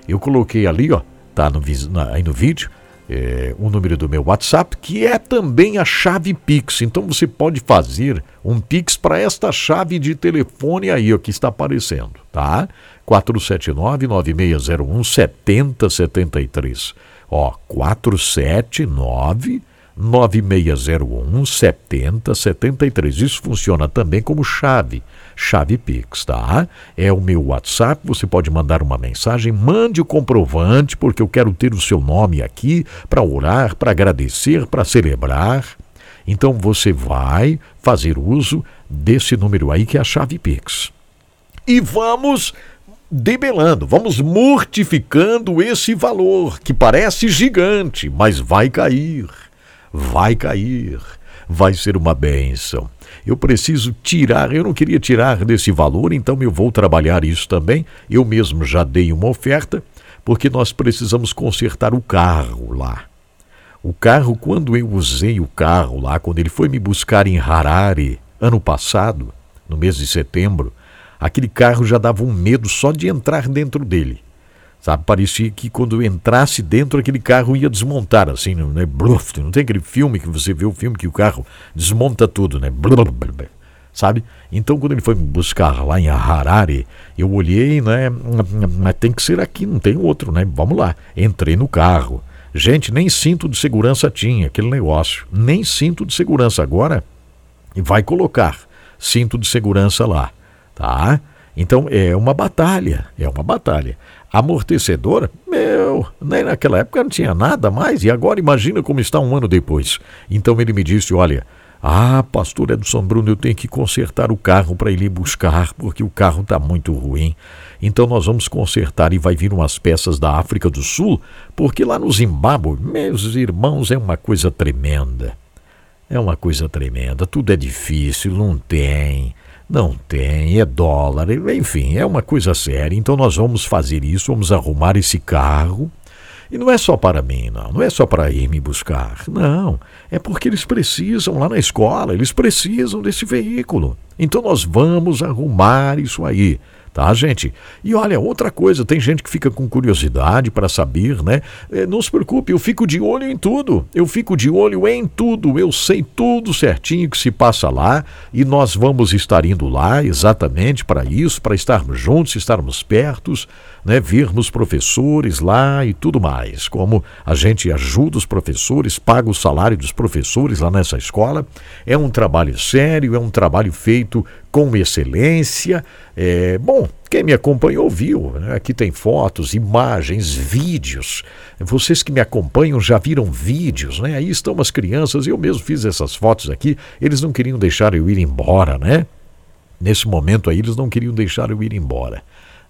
Eu coloquei ali, ó, tá no, na, aí no vídeo, é, o número do meu WhatsApp, que é também a chave Pix. Então você pode fazer um Pix para esta chave de telefone aí, ó, que está aparecendo, tá? 479-9601-7073. Ó, 479 9601 7073. Isso funciona também como chave chave Pix, tá? É o meu WhatsApp, você pode mandar uma mensagem, mande o comprovante, porque eu quero ter o seu nome aqui para orar, para agradecer, para celebrar. Então você vai fazer uso desse número aí que é a chave Pix. E vamos debelando, vamos mortificando esse valor que parece gigante, mas vai cair. Vai cair vai ser uma benção. Eu preciso tirar, eu não queria tirar desse valor, então eu vou trabalhar isso também. Eu mesmo já dei uma oferta, porque nós precisamos consertar o carro lá. O carro, quando eu usei o carro lá, quando ele foi me buscar em Harare, ano passado, no mês de setembro, aquele carro já dava um medo só de entrar dentro dele. Sabe, parecia que quando entrasse dentro, aquele carro ia desmontar, assim, né? Bluf, não tem aquele filme que você vê o filme que o carro desmonta tudo, né? Bluf, sabe? Então, quando ele foi me buscar lá em Harare, eu olhei, né? Mas tem que ser aqui, não tem outro, né? Vamos lá. Entrei no carro. Gente, nem cinto de segurança tinha aquele negócio. Nem cinto de segurança. Agora, vai colocar cinto de segurança lá, tá? Então é uma batalha, é uma batalha. Amortecedor, meu, nem naquela época não tinha nada mais, e agora imagina como está um ano depois. Então ele me disse: Olha, ah, pastor Edson Bruno, eu tenho que consertar o carro para ele buscar, porque o carro está muito ruim. Então nós vamos consertar e vai vir umas peças da África do Sul, porque lá no Zimbábue, meus irmãos, é uma coisa tremenda. É uma coisa tremenda, tudo é difícil, não tem. Não tem, é dólar, enfim, é uma coisa séria. Então nós vamos fazer isso, vamos arrumar esse carro. E não é só para mim, não, não é só para ir me buscar. Não, é porque eles precisam lá na escola, eles precisam desse veículo. Então nós vamos arrumar isso aí tá, gente? E olha, outra coisa, tem gente que fica com curiosidade para saber, né? É, não se preocupe, eu fico de olho em tudo. Eu fico de olho em tudo. Eu sei tudo certinho que se passa lá e nós vamos estar indo lá exatamente para isso, para estarmos juntos, estarmos pertos, né? Virmos professores lá e tudo mais. Como a gente ajuda os professores, paga o salário dos professores lá nessa escola. É um trabalho sério, é um trabalho feito com excelência. É, bom, quem me acompanhou viu, né? aqui tem fotos, imagens, vídeos. Vocês que me acompanham já viram vídeos, né? Aí estão as crianças, eu mesmo fiz essas fotos aqui, eles não queriam deixar eu ir embora, né? Nesse momento aí, eles não queriam deixar eu ir embora.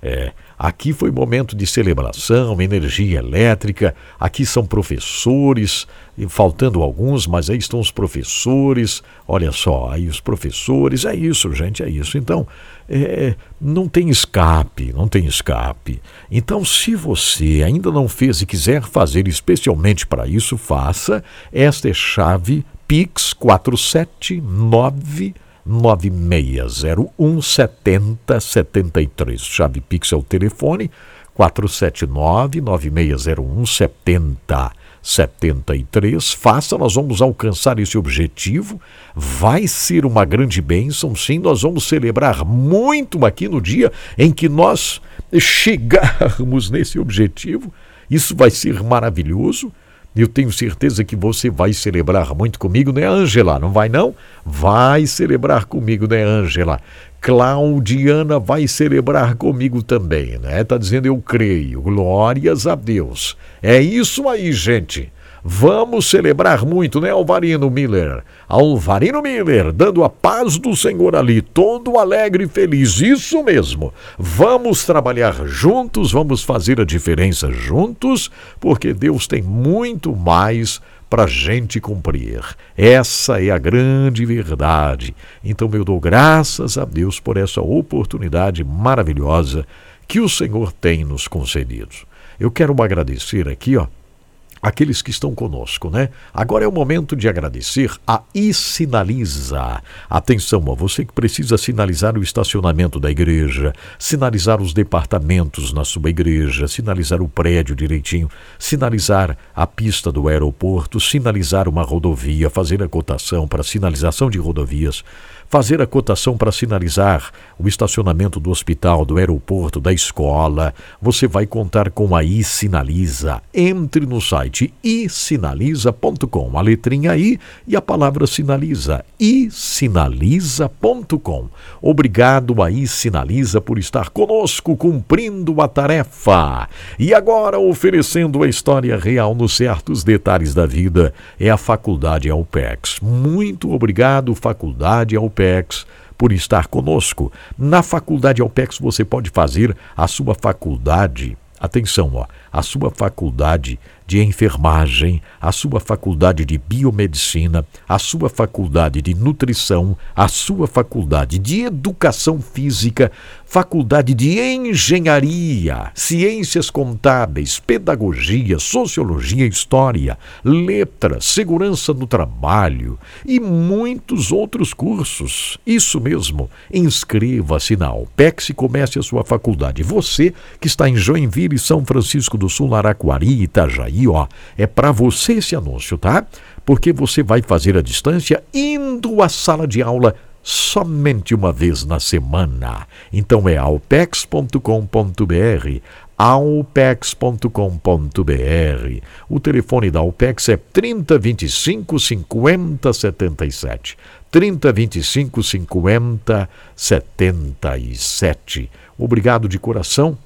É, aqui foi momento de celebração, energia elétrica. Aqui são professores, faltando alguns, mas aí estão os professores. Olha só, aí os professores. É isso, gente, é isso. Então, é, não tem escape, não tem escape. Então, se você ainda não fez e quiser fazer especialmente para isso, faça. Esta é chave Pix 479 9601 7073. Chave Pix é o telefone 479 9601 7073. Faça, nós vamos alcançar esse objetivo. Vai ser uma grande bênção, sim. Nós vamos celebrar muito aqui no dia em que nós chegarmos nesse objetivo. Isso vai ser maravilhoso. Eu tenho certeza que você vai celebrar muito comigo, né, Ângela? Não vai, não? Vai celebrar comigo, né, Ângela? Claudiana vai celebrar comigo também, né? Tá dizendo eu creio. Glórias a Deus. É isso aí, gente. Vamos celebrar muito, né, Alvarino Miller? Alvarino Miller, dando a paz do Senhor ali, todo alegre e feliz. Isso mesmo. Vamos trabalhar juntos, vamos fazer a diferença juntos, porque Deus tem muito mais para gente cumprir. Essa é a grande verdade. Então eu dou graças a Deus por essa oportunidade maravilhosa que o Senhor tem nos concedido. Eu quero agradecer aqui, ó aqueles que estão conosco, né? Agora é o momento de agradecer a iSinaliza. Atenção, ó, você que precisa sinalizar o estacionamento da igreja, sinalizar os departamentos na sua igreja, sinalizar o prédio direitinho, sinalizar a pista do aeroporto, sinalizar uma rodovia, fazer a cotação para sinalização de rodovias fazer a cotação para sinalizar o estacionamento do hospital, do aeroporto, da escola, você vai contar com a iSinaliza. Entre no site isinaliza.com, a letrinha I e a palavra sinaliza, isinaliza.com. Obrigado a iSinaliza por estar conosco cumprindo a tarefa. E agora oferecendo a história real nos certos detalhes da vida é a Faculdade Alpex. Muito obrigado, Faculdade Alpex Alpex, por estar conosco. Na Faculdade Alpex você pode fazer a sua faculdade, atenção, ó, a sua faculdade de enfermagem, a sua faculdade de biomedicina, a sua faculdade de nutrição, a sua faculdade de educação física, faculdade de engenharia, ciências contábeis, pedagogia, sociologia, história, letras, segurança no trabalho e muitos outros cursos. Isso mesmo. Inscreva-se na Alpex e comece a sua faculdade. Você que está em Joinville, São Francisco do Sul, Araquari, Itajaí, ó, é para você esse anúncio, tá? Porque você vai fazer a distância indo à sala de aula somente uma vez na semana. Então é alpex.com.br, alpex.com.br. O telefone da Alpex é 3025 5077. 3025 5077. Obrigado de coração.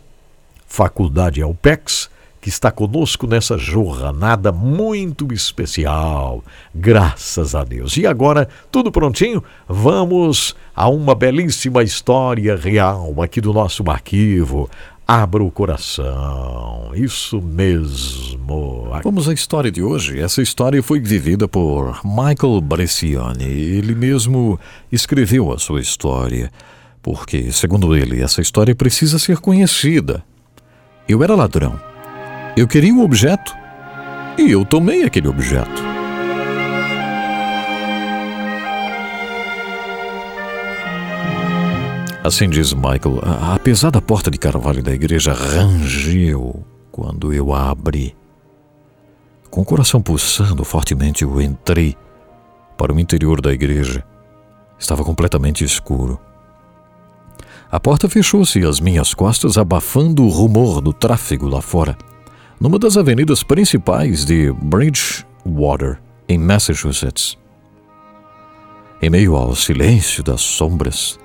Faculdade Alpex que está conosco nessa jornada muito especial. Graças a Deus. E agora, tudo prontinho? Vamos a uma belíssima história real aqui do nosso arquivo. Abra o coração. Isso mesmo. Vamos à história de hoje. Essa história foi vivida por Michael Bresciani. Ele mesmo escreveu a sua história, porque, segundo ele, essa história precisa ser conhecida. Eu era ladrão eu queria um objeto e eu tomei aquele objeto. Assim diz Michael, a, pesada porta de carvalho da igreja rangeu quando eu a abri. Com o coração pulsando fortemente, eu entrei para o interior da igreja. Estava completamente escuro. A porta fechou-se às minhas costas, abafando o rumor do tráfego lá fora numa das avenidas principais de Bridgewater, em Massachusetts. Em meio ao silêncio das sombras,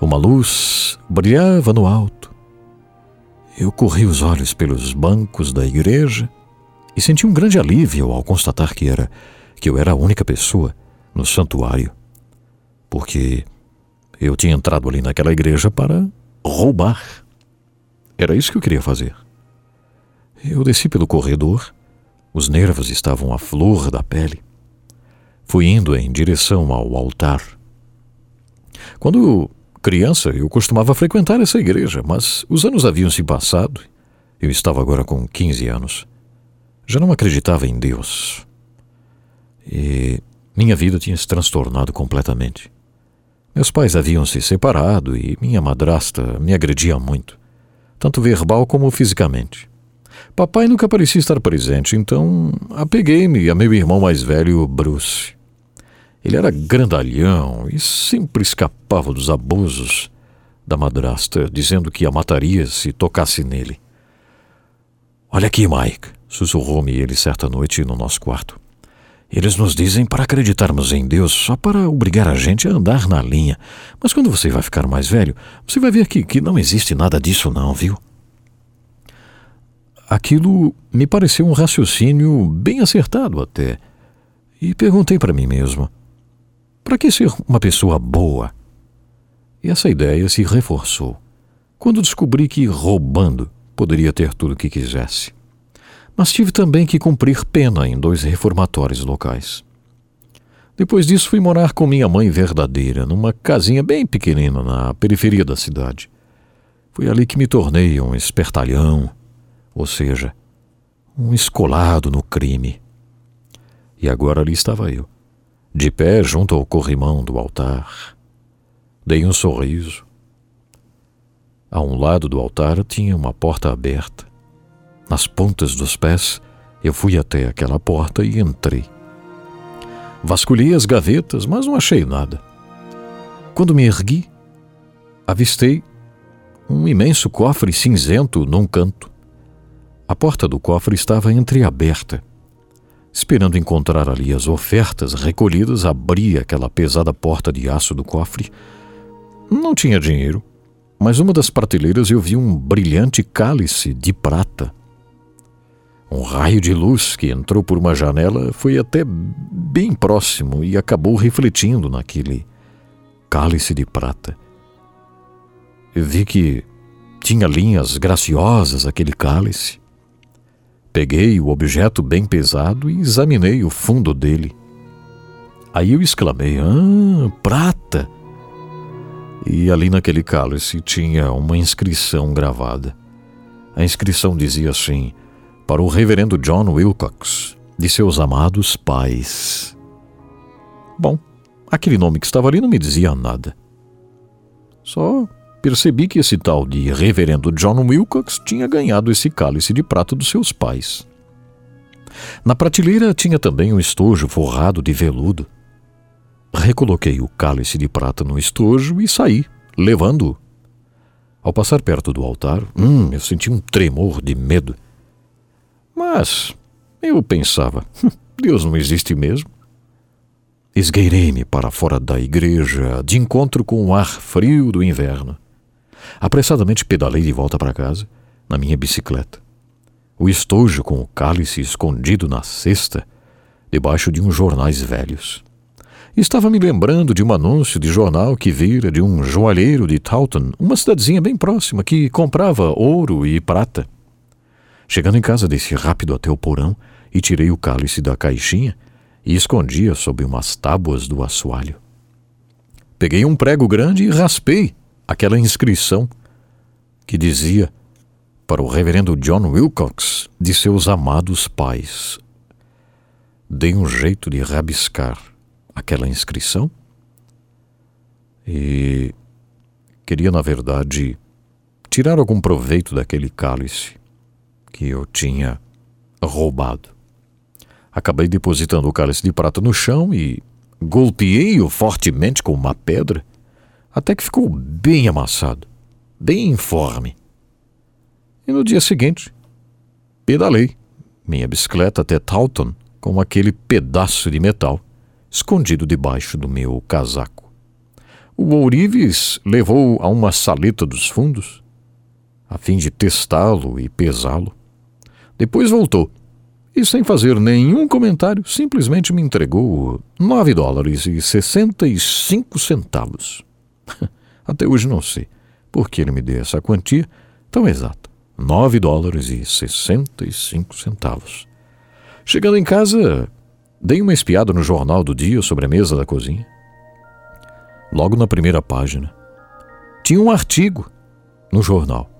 uma luz brilhava no alto. Eu corri os olhos pelos bancos da igreja e senti um grande alívio ao constatar que era que eu era a única pessoa no santuário, porque eu tinha entrado ali naquela igreja para roubar. Era isso que eu queria fazer. Eu desci pelo corredor. Os nervos estavam à flor da pele. Fui indo em direção ao altar. Quando criança, eu costumava frequentar essa igreja, mas os anos haviam se passado. Eu estava agora com 15 anos. Já não acreditava em Deus. E minha vida tinha se transtornado completamente. Meus pais haviam se separado e minha madrasta me agredia muito, tanto verbal como fisicamente. Papai nunca parecia estar presente, então apeguei-me a meu irmão mais velho, Bruce. Ele era grandalhão e sempre escapava dos abusos da madrasta, dizendo que a mataria se tocasse nele. Olha aqui, Mike, sussurrou-me ele certa noite no nosso quarto. Eles nos dizem para acreditarmos em Deus só para obrigar a gente a andar na linha. Mas quando você vai ficar mais velho, você vai ver que, que não existe nada disso, não, viu? Aquilo me pareceu um raciocínio bem acertado até. E perguntei para mim mesmo: para que ser uma pessoa boa? E essa ideia se reforçou quando descobri que roubando poderia ter tudo o que quisesse. Mas tive também que cumprir pena em dois reformatórios locais. Depois disso, fui morar com minha mãe verdadeira, numa casinha bem pequenina na periferia da cidade. Foi ali que me tornei um espertalhão, ou seja, um escolado no crime. E agora ali estava eu, de pé junto ao corrimão do altar. Dei um sorriso. A um lado do altar tinha uma porta aberta. Nas pontas dos pés, eu fui até aquela porta e entrei. Vasculhei as gavetas, mas não achei nada. Quando me ergui, avistei um imenso cofre cinzento num canto. A porta do cofre estava entreaberta. Esperando encontrar ali as ofertas recolhidas, abri aquela pesada porta de aço do cofre. Não tinha dinheiro, mas uma das prateleiras eu vi um brilhante cálice de prata. Um raio de luz que entrou por uma janela foi até bem próximo e acabou refletindo naquele cálice de prata. Eu vi que tinha linhas graciosas aquele cálice Peguei o objeto bem pesado e examinei o fundo dele. Aí eu exclamei: Ah, prata! E ali naquele cálice tinha uma inscrição gravada. A inscrição dizia assim: Para o reverendo John Wilcox, de seus amados pais. Bom, aquele nome que estava ali não me dizia nada. Só percebi que esse tal de reverendo John Wilcox tinha ganhado esse cálice de prata dos seus pais. Na prateleira tinha também um estojo forrado de veludo. Recoloquei o cálice de prata no estojo e saí, levando-o. Ao passar perto do altar, hum, eu senti um tremor de medo. Mas eu pensava, hum, Deus não existe mesmo. Esgueirei-me para fora da igreja, de encontro com o ar frio do inverno. Apressadamente pedalei de volta para casa, na minha bicicleta. O estojo com o cálice escondido na cesta, debaixo de uns jornais velhos. Estava me lembrando de um anúncio de jornal que vira de um joalheiro de Taunton, uma cidadezinha bem próxima, que comprava ouro e prata. Chegando em casa, desci rápido até o porão e tirei o cálice da caixinha e escondia sob umas tábuas do assoalho. Peguei um prego grande e raspei aquela inscrição que dizia para o reverendo John Wilcox de seus amados pais. Dei um jeito de rabiscar aquela inscrição e queria, na verdade, tirar algum proveito daquele cálice que eu tinha roubado. Acabei depositando o cálice de prata no chão e golpeei-o fortemente com uma pedra, até que ficou bem amassado, bem informe. E no dia seguinte, pedalei minha bicicleta até Taunton com aquele pedaço de metal escondido debaixo do meu casaco. O ourives levou a uma saleta dos fundos, a fim de testá-lo e pesá-lo. Depois voltou e, sem fazer nenhum comentário, simplesmente me entregou nove dólares e sessenta e cinco centavos. Até hoje não sei por que ele me deu essa quantia tão exata. Nove dólares e sessenta e cinco centavos. Chegando em casa, dei uma espiada no jornal do dia sobre a mesa da cozinha. Logo na primeira página, tinha um artigo no jornal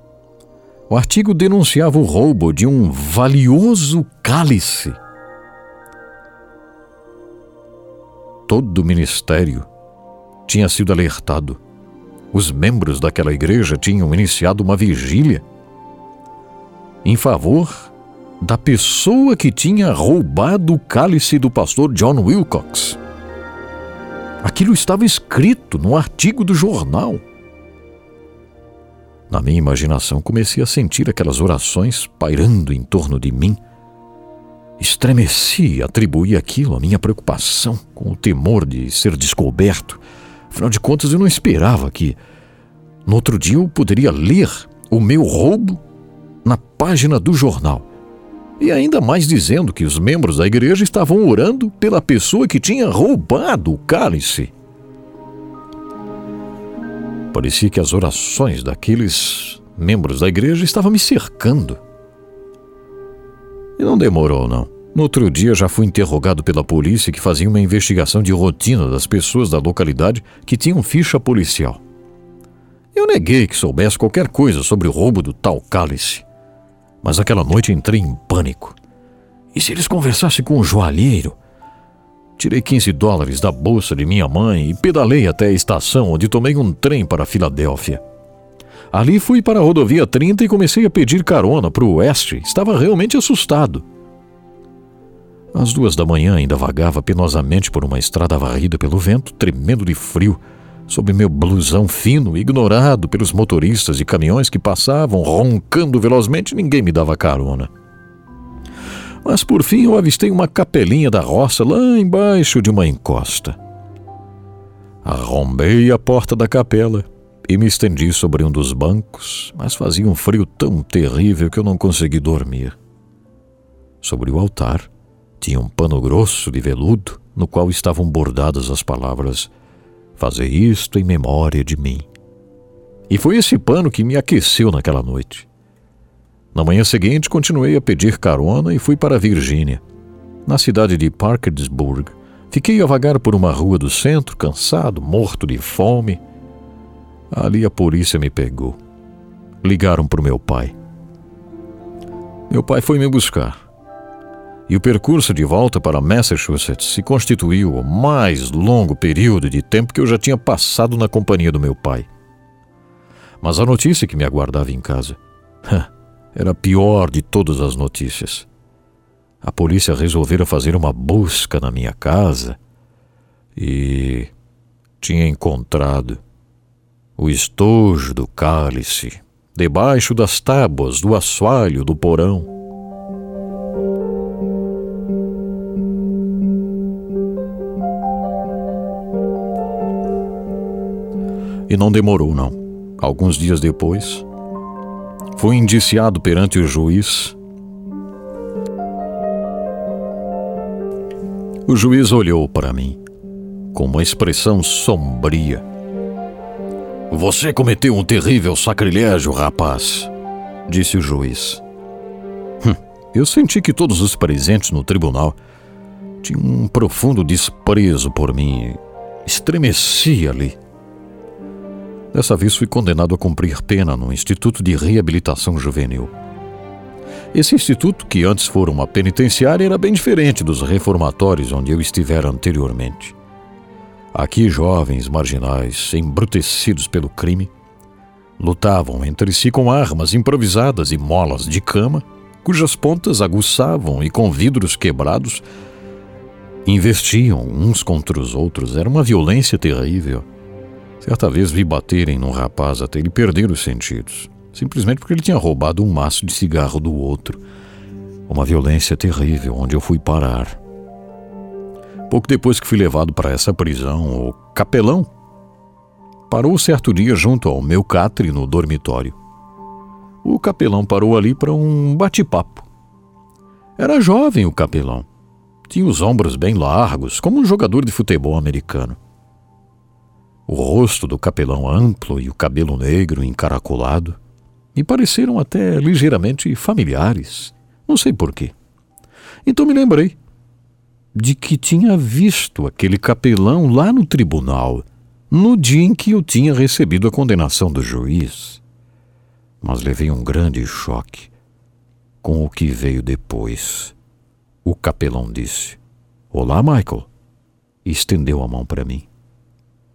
o artigo denunciava o roubo de um valioso cálice. Todo o ministério tinha sido alertado. Os membros daquela igreja tinham iniciado uma vigília em favor da pessoa que tinha roubado o cálice do pastor John Wilcox. Aquilo estava escrito no artigo do jornal. Na minha imaginação, comecei a sentir aquelas orações pairando em torno de mim. Estremeci e atribuí aquilo à minha preocupação com o temor de ser descoberto. Afinal de contas, eu não esperava que, no outro dia, eu poderia ler o meu roubo na página do jornal. E ainda mais dizendo que os membros da igreja estavam orando pela pessoa que tinha roubado o cálice. Parecia que as orações daqueles membros da igreja estavam me cercando. E não demorou, não. No outro dia já fui interrogado pela polícia que fazia uma investigação de rotina das pessoas da localidade que tinham ficha policial. Eu neguei que soubesse qualquer coisa sobre o roubo do tal cálice. Mas aquela noite entrei em pânico. E se eles conversassem com o joalheiro? Tirei 15 dólares da bolsa de minha mãe e pedalei até a estação, onde tomei um trem para Filadélfia. Ali fui para a rodovia 30 e comecei a pedir carona para o oeste. Estava realmente assustado. Às duas da manhã ainda vagava penosamente por uma estrada varrida pelo vento, tremendo de frio, sob meu blusão fino, ignorado pelos motoristas de caminhões que passavam roncando velozmente, ninguém me dava carona. Mas por fim eu avistei uma capelinha da roça lá embaixo de uma encosta. Arrombei a porta da capela e me estendi sobre um dos bancos, mas fazia um frio tão terrível que eu não consegui dormir. Sobre o altar tinha um pano grosso de veludo no qual estavam bordadas as palavras: Fazer isto em memória de mim. E foi esse pano que me aqueceu naquela noite. Na manhã seguinte, continuei a pedir carona e fui para Virgínia. Na cidade de Parkersburg, fiquei a vagar por uma rua do centro, cansado, morto de fome. Ali a polícia me pegou. Ligaram para o meu pai. Meu pai foi me buscar. E o percurso de volta para Massachusetts se constituiu o mais longo período de tempo que eu já tinha passado na companhia do meu pai. Mas a notícia que me aguardava em casa era a pior de todas as notícias. A polícia resolvera fazer uma busca na minha casa e tinha encontrado o estojo do cálice debaixo das tábuas do assoalho do porão. E não demorou, não. Alguns dias depois, fui indiciado perante o juiz. O juiz olhou para mim com uma expressão sombria. Você cometeu um terrível sacrilégio, rapaz, disse o juiz. Hum, eu senti que todos os presentes no tribunal tinham um profundo desprezo por mim. Estremeci ali. Dessa vez fui condenado a cumprir pena no Instituto de Reabilitação Juvenil. Esse instituto, que antes fora uma penitenciária, era bem diferente dos reformatórios onde eu estivera anteriormente. Aqui, jovens marginais, embrutecidos pelo crime, lutavam entre si com armas improvisadas e molas de cama, cujas pontas aguçavam e com vidros quebrados investiam uns contra os outros. Era uma violência terrível. Certa vez vi baterem num rapaz até ele perder os sentidos, simplesmente porque ele tinha roubado um maço de cigarro do outro. Uma violência terrível onde eu fui parar. Pouco depois que fui levado para essa prisão, o capelão parou certo dia junto ao meu catre no dormitório. O capelão parou ali para um bate-papo. Era jovem o capelão. Tinha os ombros bem largos, como um jogador de futebol americano. O rosto do capelão amplo e o cabelo negro encaracolado me pareceram até ligeiramente familiares. Não sei porquê. Então me lembrei de que tinha visto aquele capelão lá no tribunal, no dia em que eu tinha recebido a condenação do juiz. Mas levei um grande choque com o que veio depois. O capelão disse: Olá, Michael, e estendeu a mão para mim.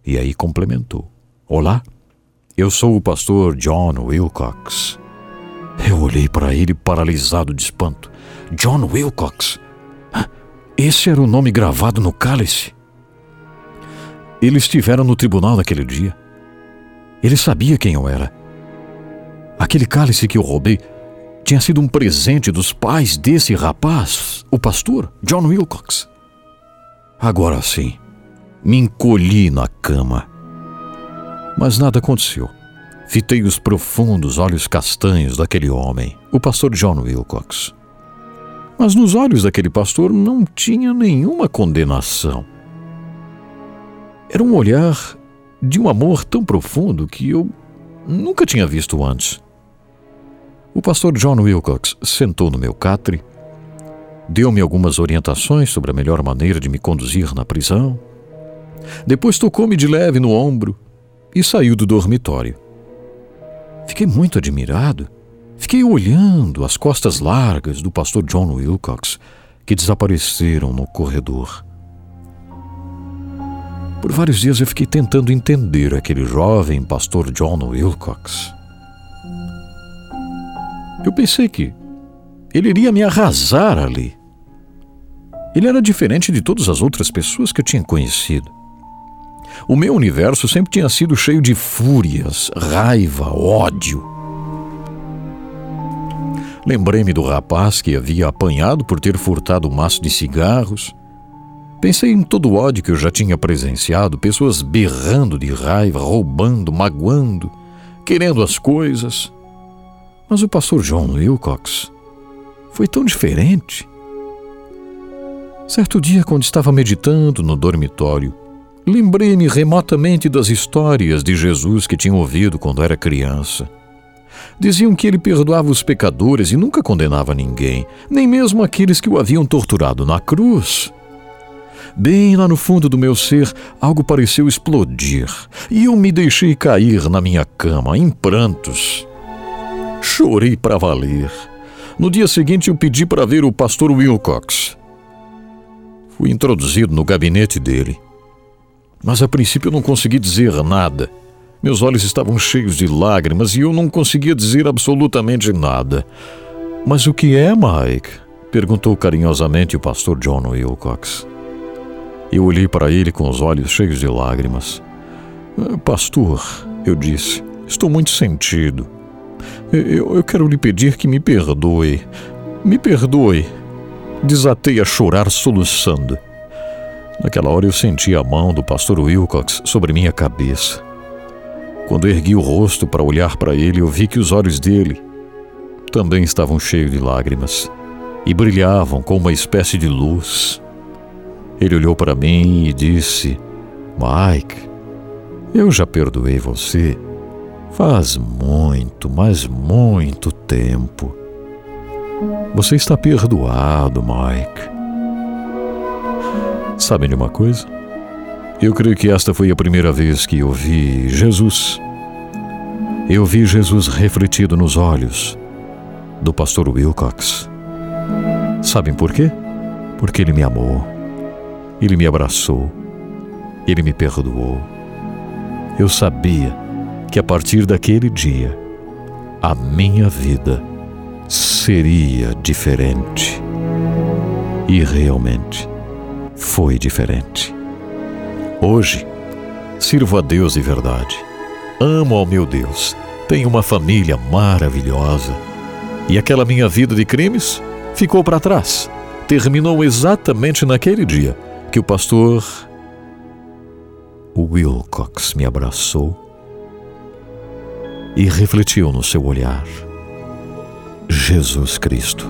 E aí complementou: Olá, eu sou o pastor John Wilcox. Eu olhei para ele paralisado de espanto. John Wilcox? Esse era o nome gravado no cálice. Ele estivera no tribunal naquele dia. Ele sabia quem eu era. Aquele cálice que eu roubei tinha sido um presente dos pais desse rapaz, o pastor John Wilcox. Agora sim, me encolhi na cama. Mas nada aconteceu. Fitei os profundos olhos castanhos daquele homem, o pastor John Wilcox. Mas nos olhos daquele pastor não tinha nenhuma condenação. Era um olhar de um amor tão profundo que eu nunca tinha visto antes. O pastor John Wilcox sentou no meu catre, deu-me algumas orientações sobre a melhor maneira de me conduzir na prisão depois tocou-me de leve no ombro e saiu do dormitório. Fiquei muito admirado. Fiquei olhando as costas largas do pastor John Wilcox, que desapareceram no corredor. Por vários dias eu fiquei tentando entender aquele jovem pastor John Wilcox. Eu pensei que ele iria me arrasar ali. Ele era diferente de todas as outras pessoas que eu tinha conhecido. O meu universo sempre tinha sido cheio de fúrias, raiva, ódio. Lembrei-me do rapaz que havia apanhado por ter furtado um maço de cigarros. Pensei em todo o ódio que eu já tinha presenciado, pessoas berrando de raiva, roubando, magoando, querendo as coisas. Mas o pastor John Wilcox foi tão diferente. Certo dia, quando estava meditando no dormitório, Lembrei-me remotamente das histórias de Jesus que tinha ouvido quando era criança. Diziam que ele perdoava os pecadores e nunca condenava ninguém, nem mesmo aqueles que o haviam torturado na cruz. Bem lá no fundo do meu ser, algo pareceu explodir e eu me deixei cair na minha cama em prantos. Chorei para valer. No dia seguinte, eu pedi para ver o pastor Wilcox. Fui introduzido no gabinete dele. Mas a princípio eu não consegui dizer nada. Meus olhos estavam cheios de lágrimas e eu não conseguia dizer absolutamente nada. Mas o que é, Mike? perguntou carinhosamente o pastor John Wilcox. Eu olhei para ele com os olhos cheios de lágrimas. Ah, pastor, eu disse, estou muito sentido. Eu, eu quero lhe pedir que me perdoe. Me perdoe. Desatei a chorar soluçando. Naquela hora eu senti a mão do pastor Wilcox sobre minha cabeça. Quando ergui o rosto para olhar para ele, eu vi que os olhos dele também estavam cheios de lágrimas e brilhavam com uma espécie de luz. Ele olhou para mim e disse: Mike, eu já perdoei você faz muito, mas muito tempo. Você está perdoado, Mike. Sabe de uma coisa? Eu creio que esta foi a primeira vez que eu vi Jesus. Eu vi Jesus refletido nos olhos do pastor Wilcox. Sabem por quê? Porque ele me amou. Ele me abraçou. Ele me perdoou. Eu sabia que a partir daquele dia a minha vida seria diferente. E realmente foi diferente. Hoje, sirvo a Deus de verdade. Amo ao meu Deus. Tenho uma família maravilhosa. E aquela minha vida de crimes ficou para trás. Terminou exatamente naquele dia que o pastor Wilcox me abraçou e refletiu no seu olhar Jesus Cristo.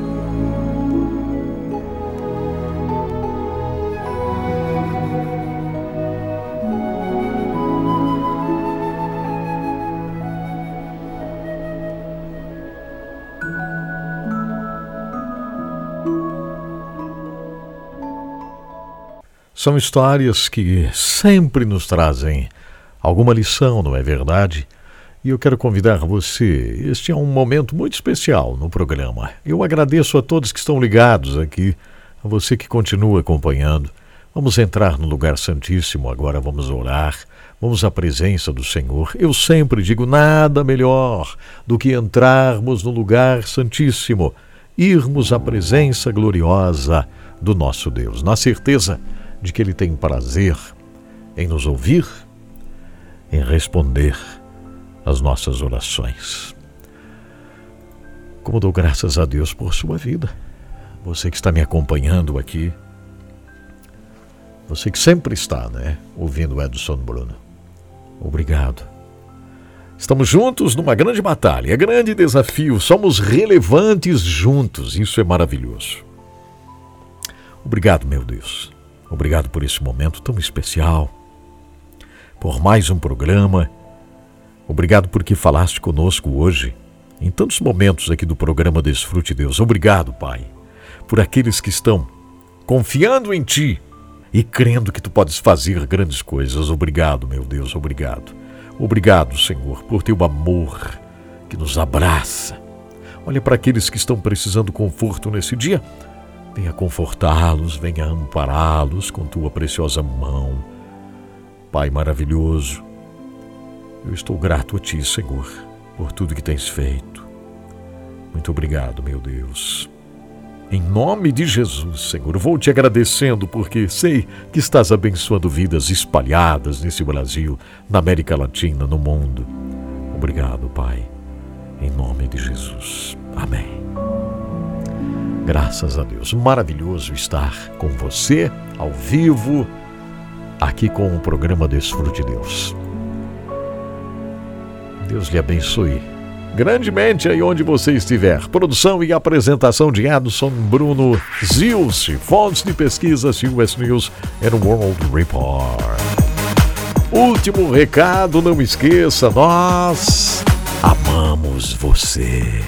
São histórias que sempre nos trazem alguma lição, não é verdade? E eu quero convidar você. Este é um momento muito especial no programa. Eu agradeço a todos que estão ligados aqui, a você que continua acompanhando. Vamos entrar no lugar santíssimo agora, vamos orar, vamos à presença do Senhor. Eu sempre digo nada melhor do que entrarmos no lugar santíssimo, irmos à presença gloriosa do nosso Deus, na certeza de que Ele tem prazer em nos ouvir, em responder às nossas orações. Como dou graças a Deus por sua vida, você que está me acompanhando aqui, você que sempre está, né, ouvindo Edson Bruno. Obrigado. Estamos juntos numa grande batalha, grande desafio, somos relevantes juntos, isso é maravilhoso. Obrigado, meu Deus. Obrigado por esse momento tão especial, por mais um programa. Obrigado porque falaste conosco hoje, em tantos momentos aqui do programa Desfrute Deus. Obrigado, Pai, por aqueles que estão confiando em Ti e crendo que Tu podes fazer grandes coisas. Obrigado, meu Deus, obrigado. Obrigado, Senhor, por Teu amor que nos abraça. Olha para aqueles que estão precisando conforto nesse dia Venha confortá-los, venha ampará-los com tua preciosa mão. Pai maravilhoso, eu estou grato a ti, Senhor, por tudo que tens feito. Muito obrigado, meu Deus. Em nome de Jesus, Senhor, vou te agradecendo porque sei que estás abençoando vidas espalhadas nesse Brasil, na América Latina, no mundo. Obrigado, Pai. Em nome de Jesus. Amém. Graças a Deus. Maravilhoso estar com você ao vivo aqui com o programa Desfrute Deus. Deus lhe abençoe grandemente aí onde você estiver. Produção e apresentação de Adson Bruno Zilce, fontes de pesquisa US News and World Report. Último recado, não esqueça, nós Amamos você.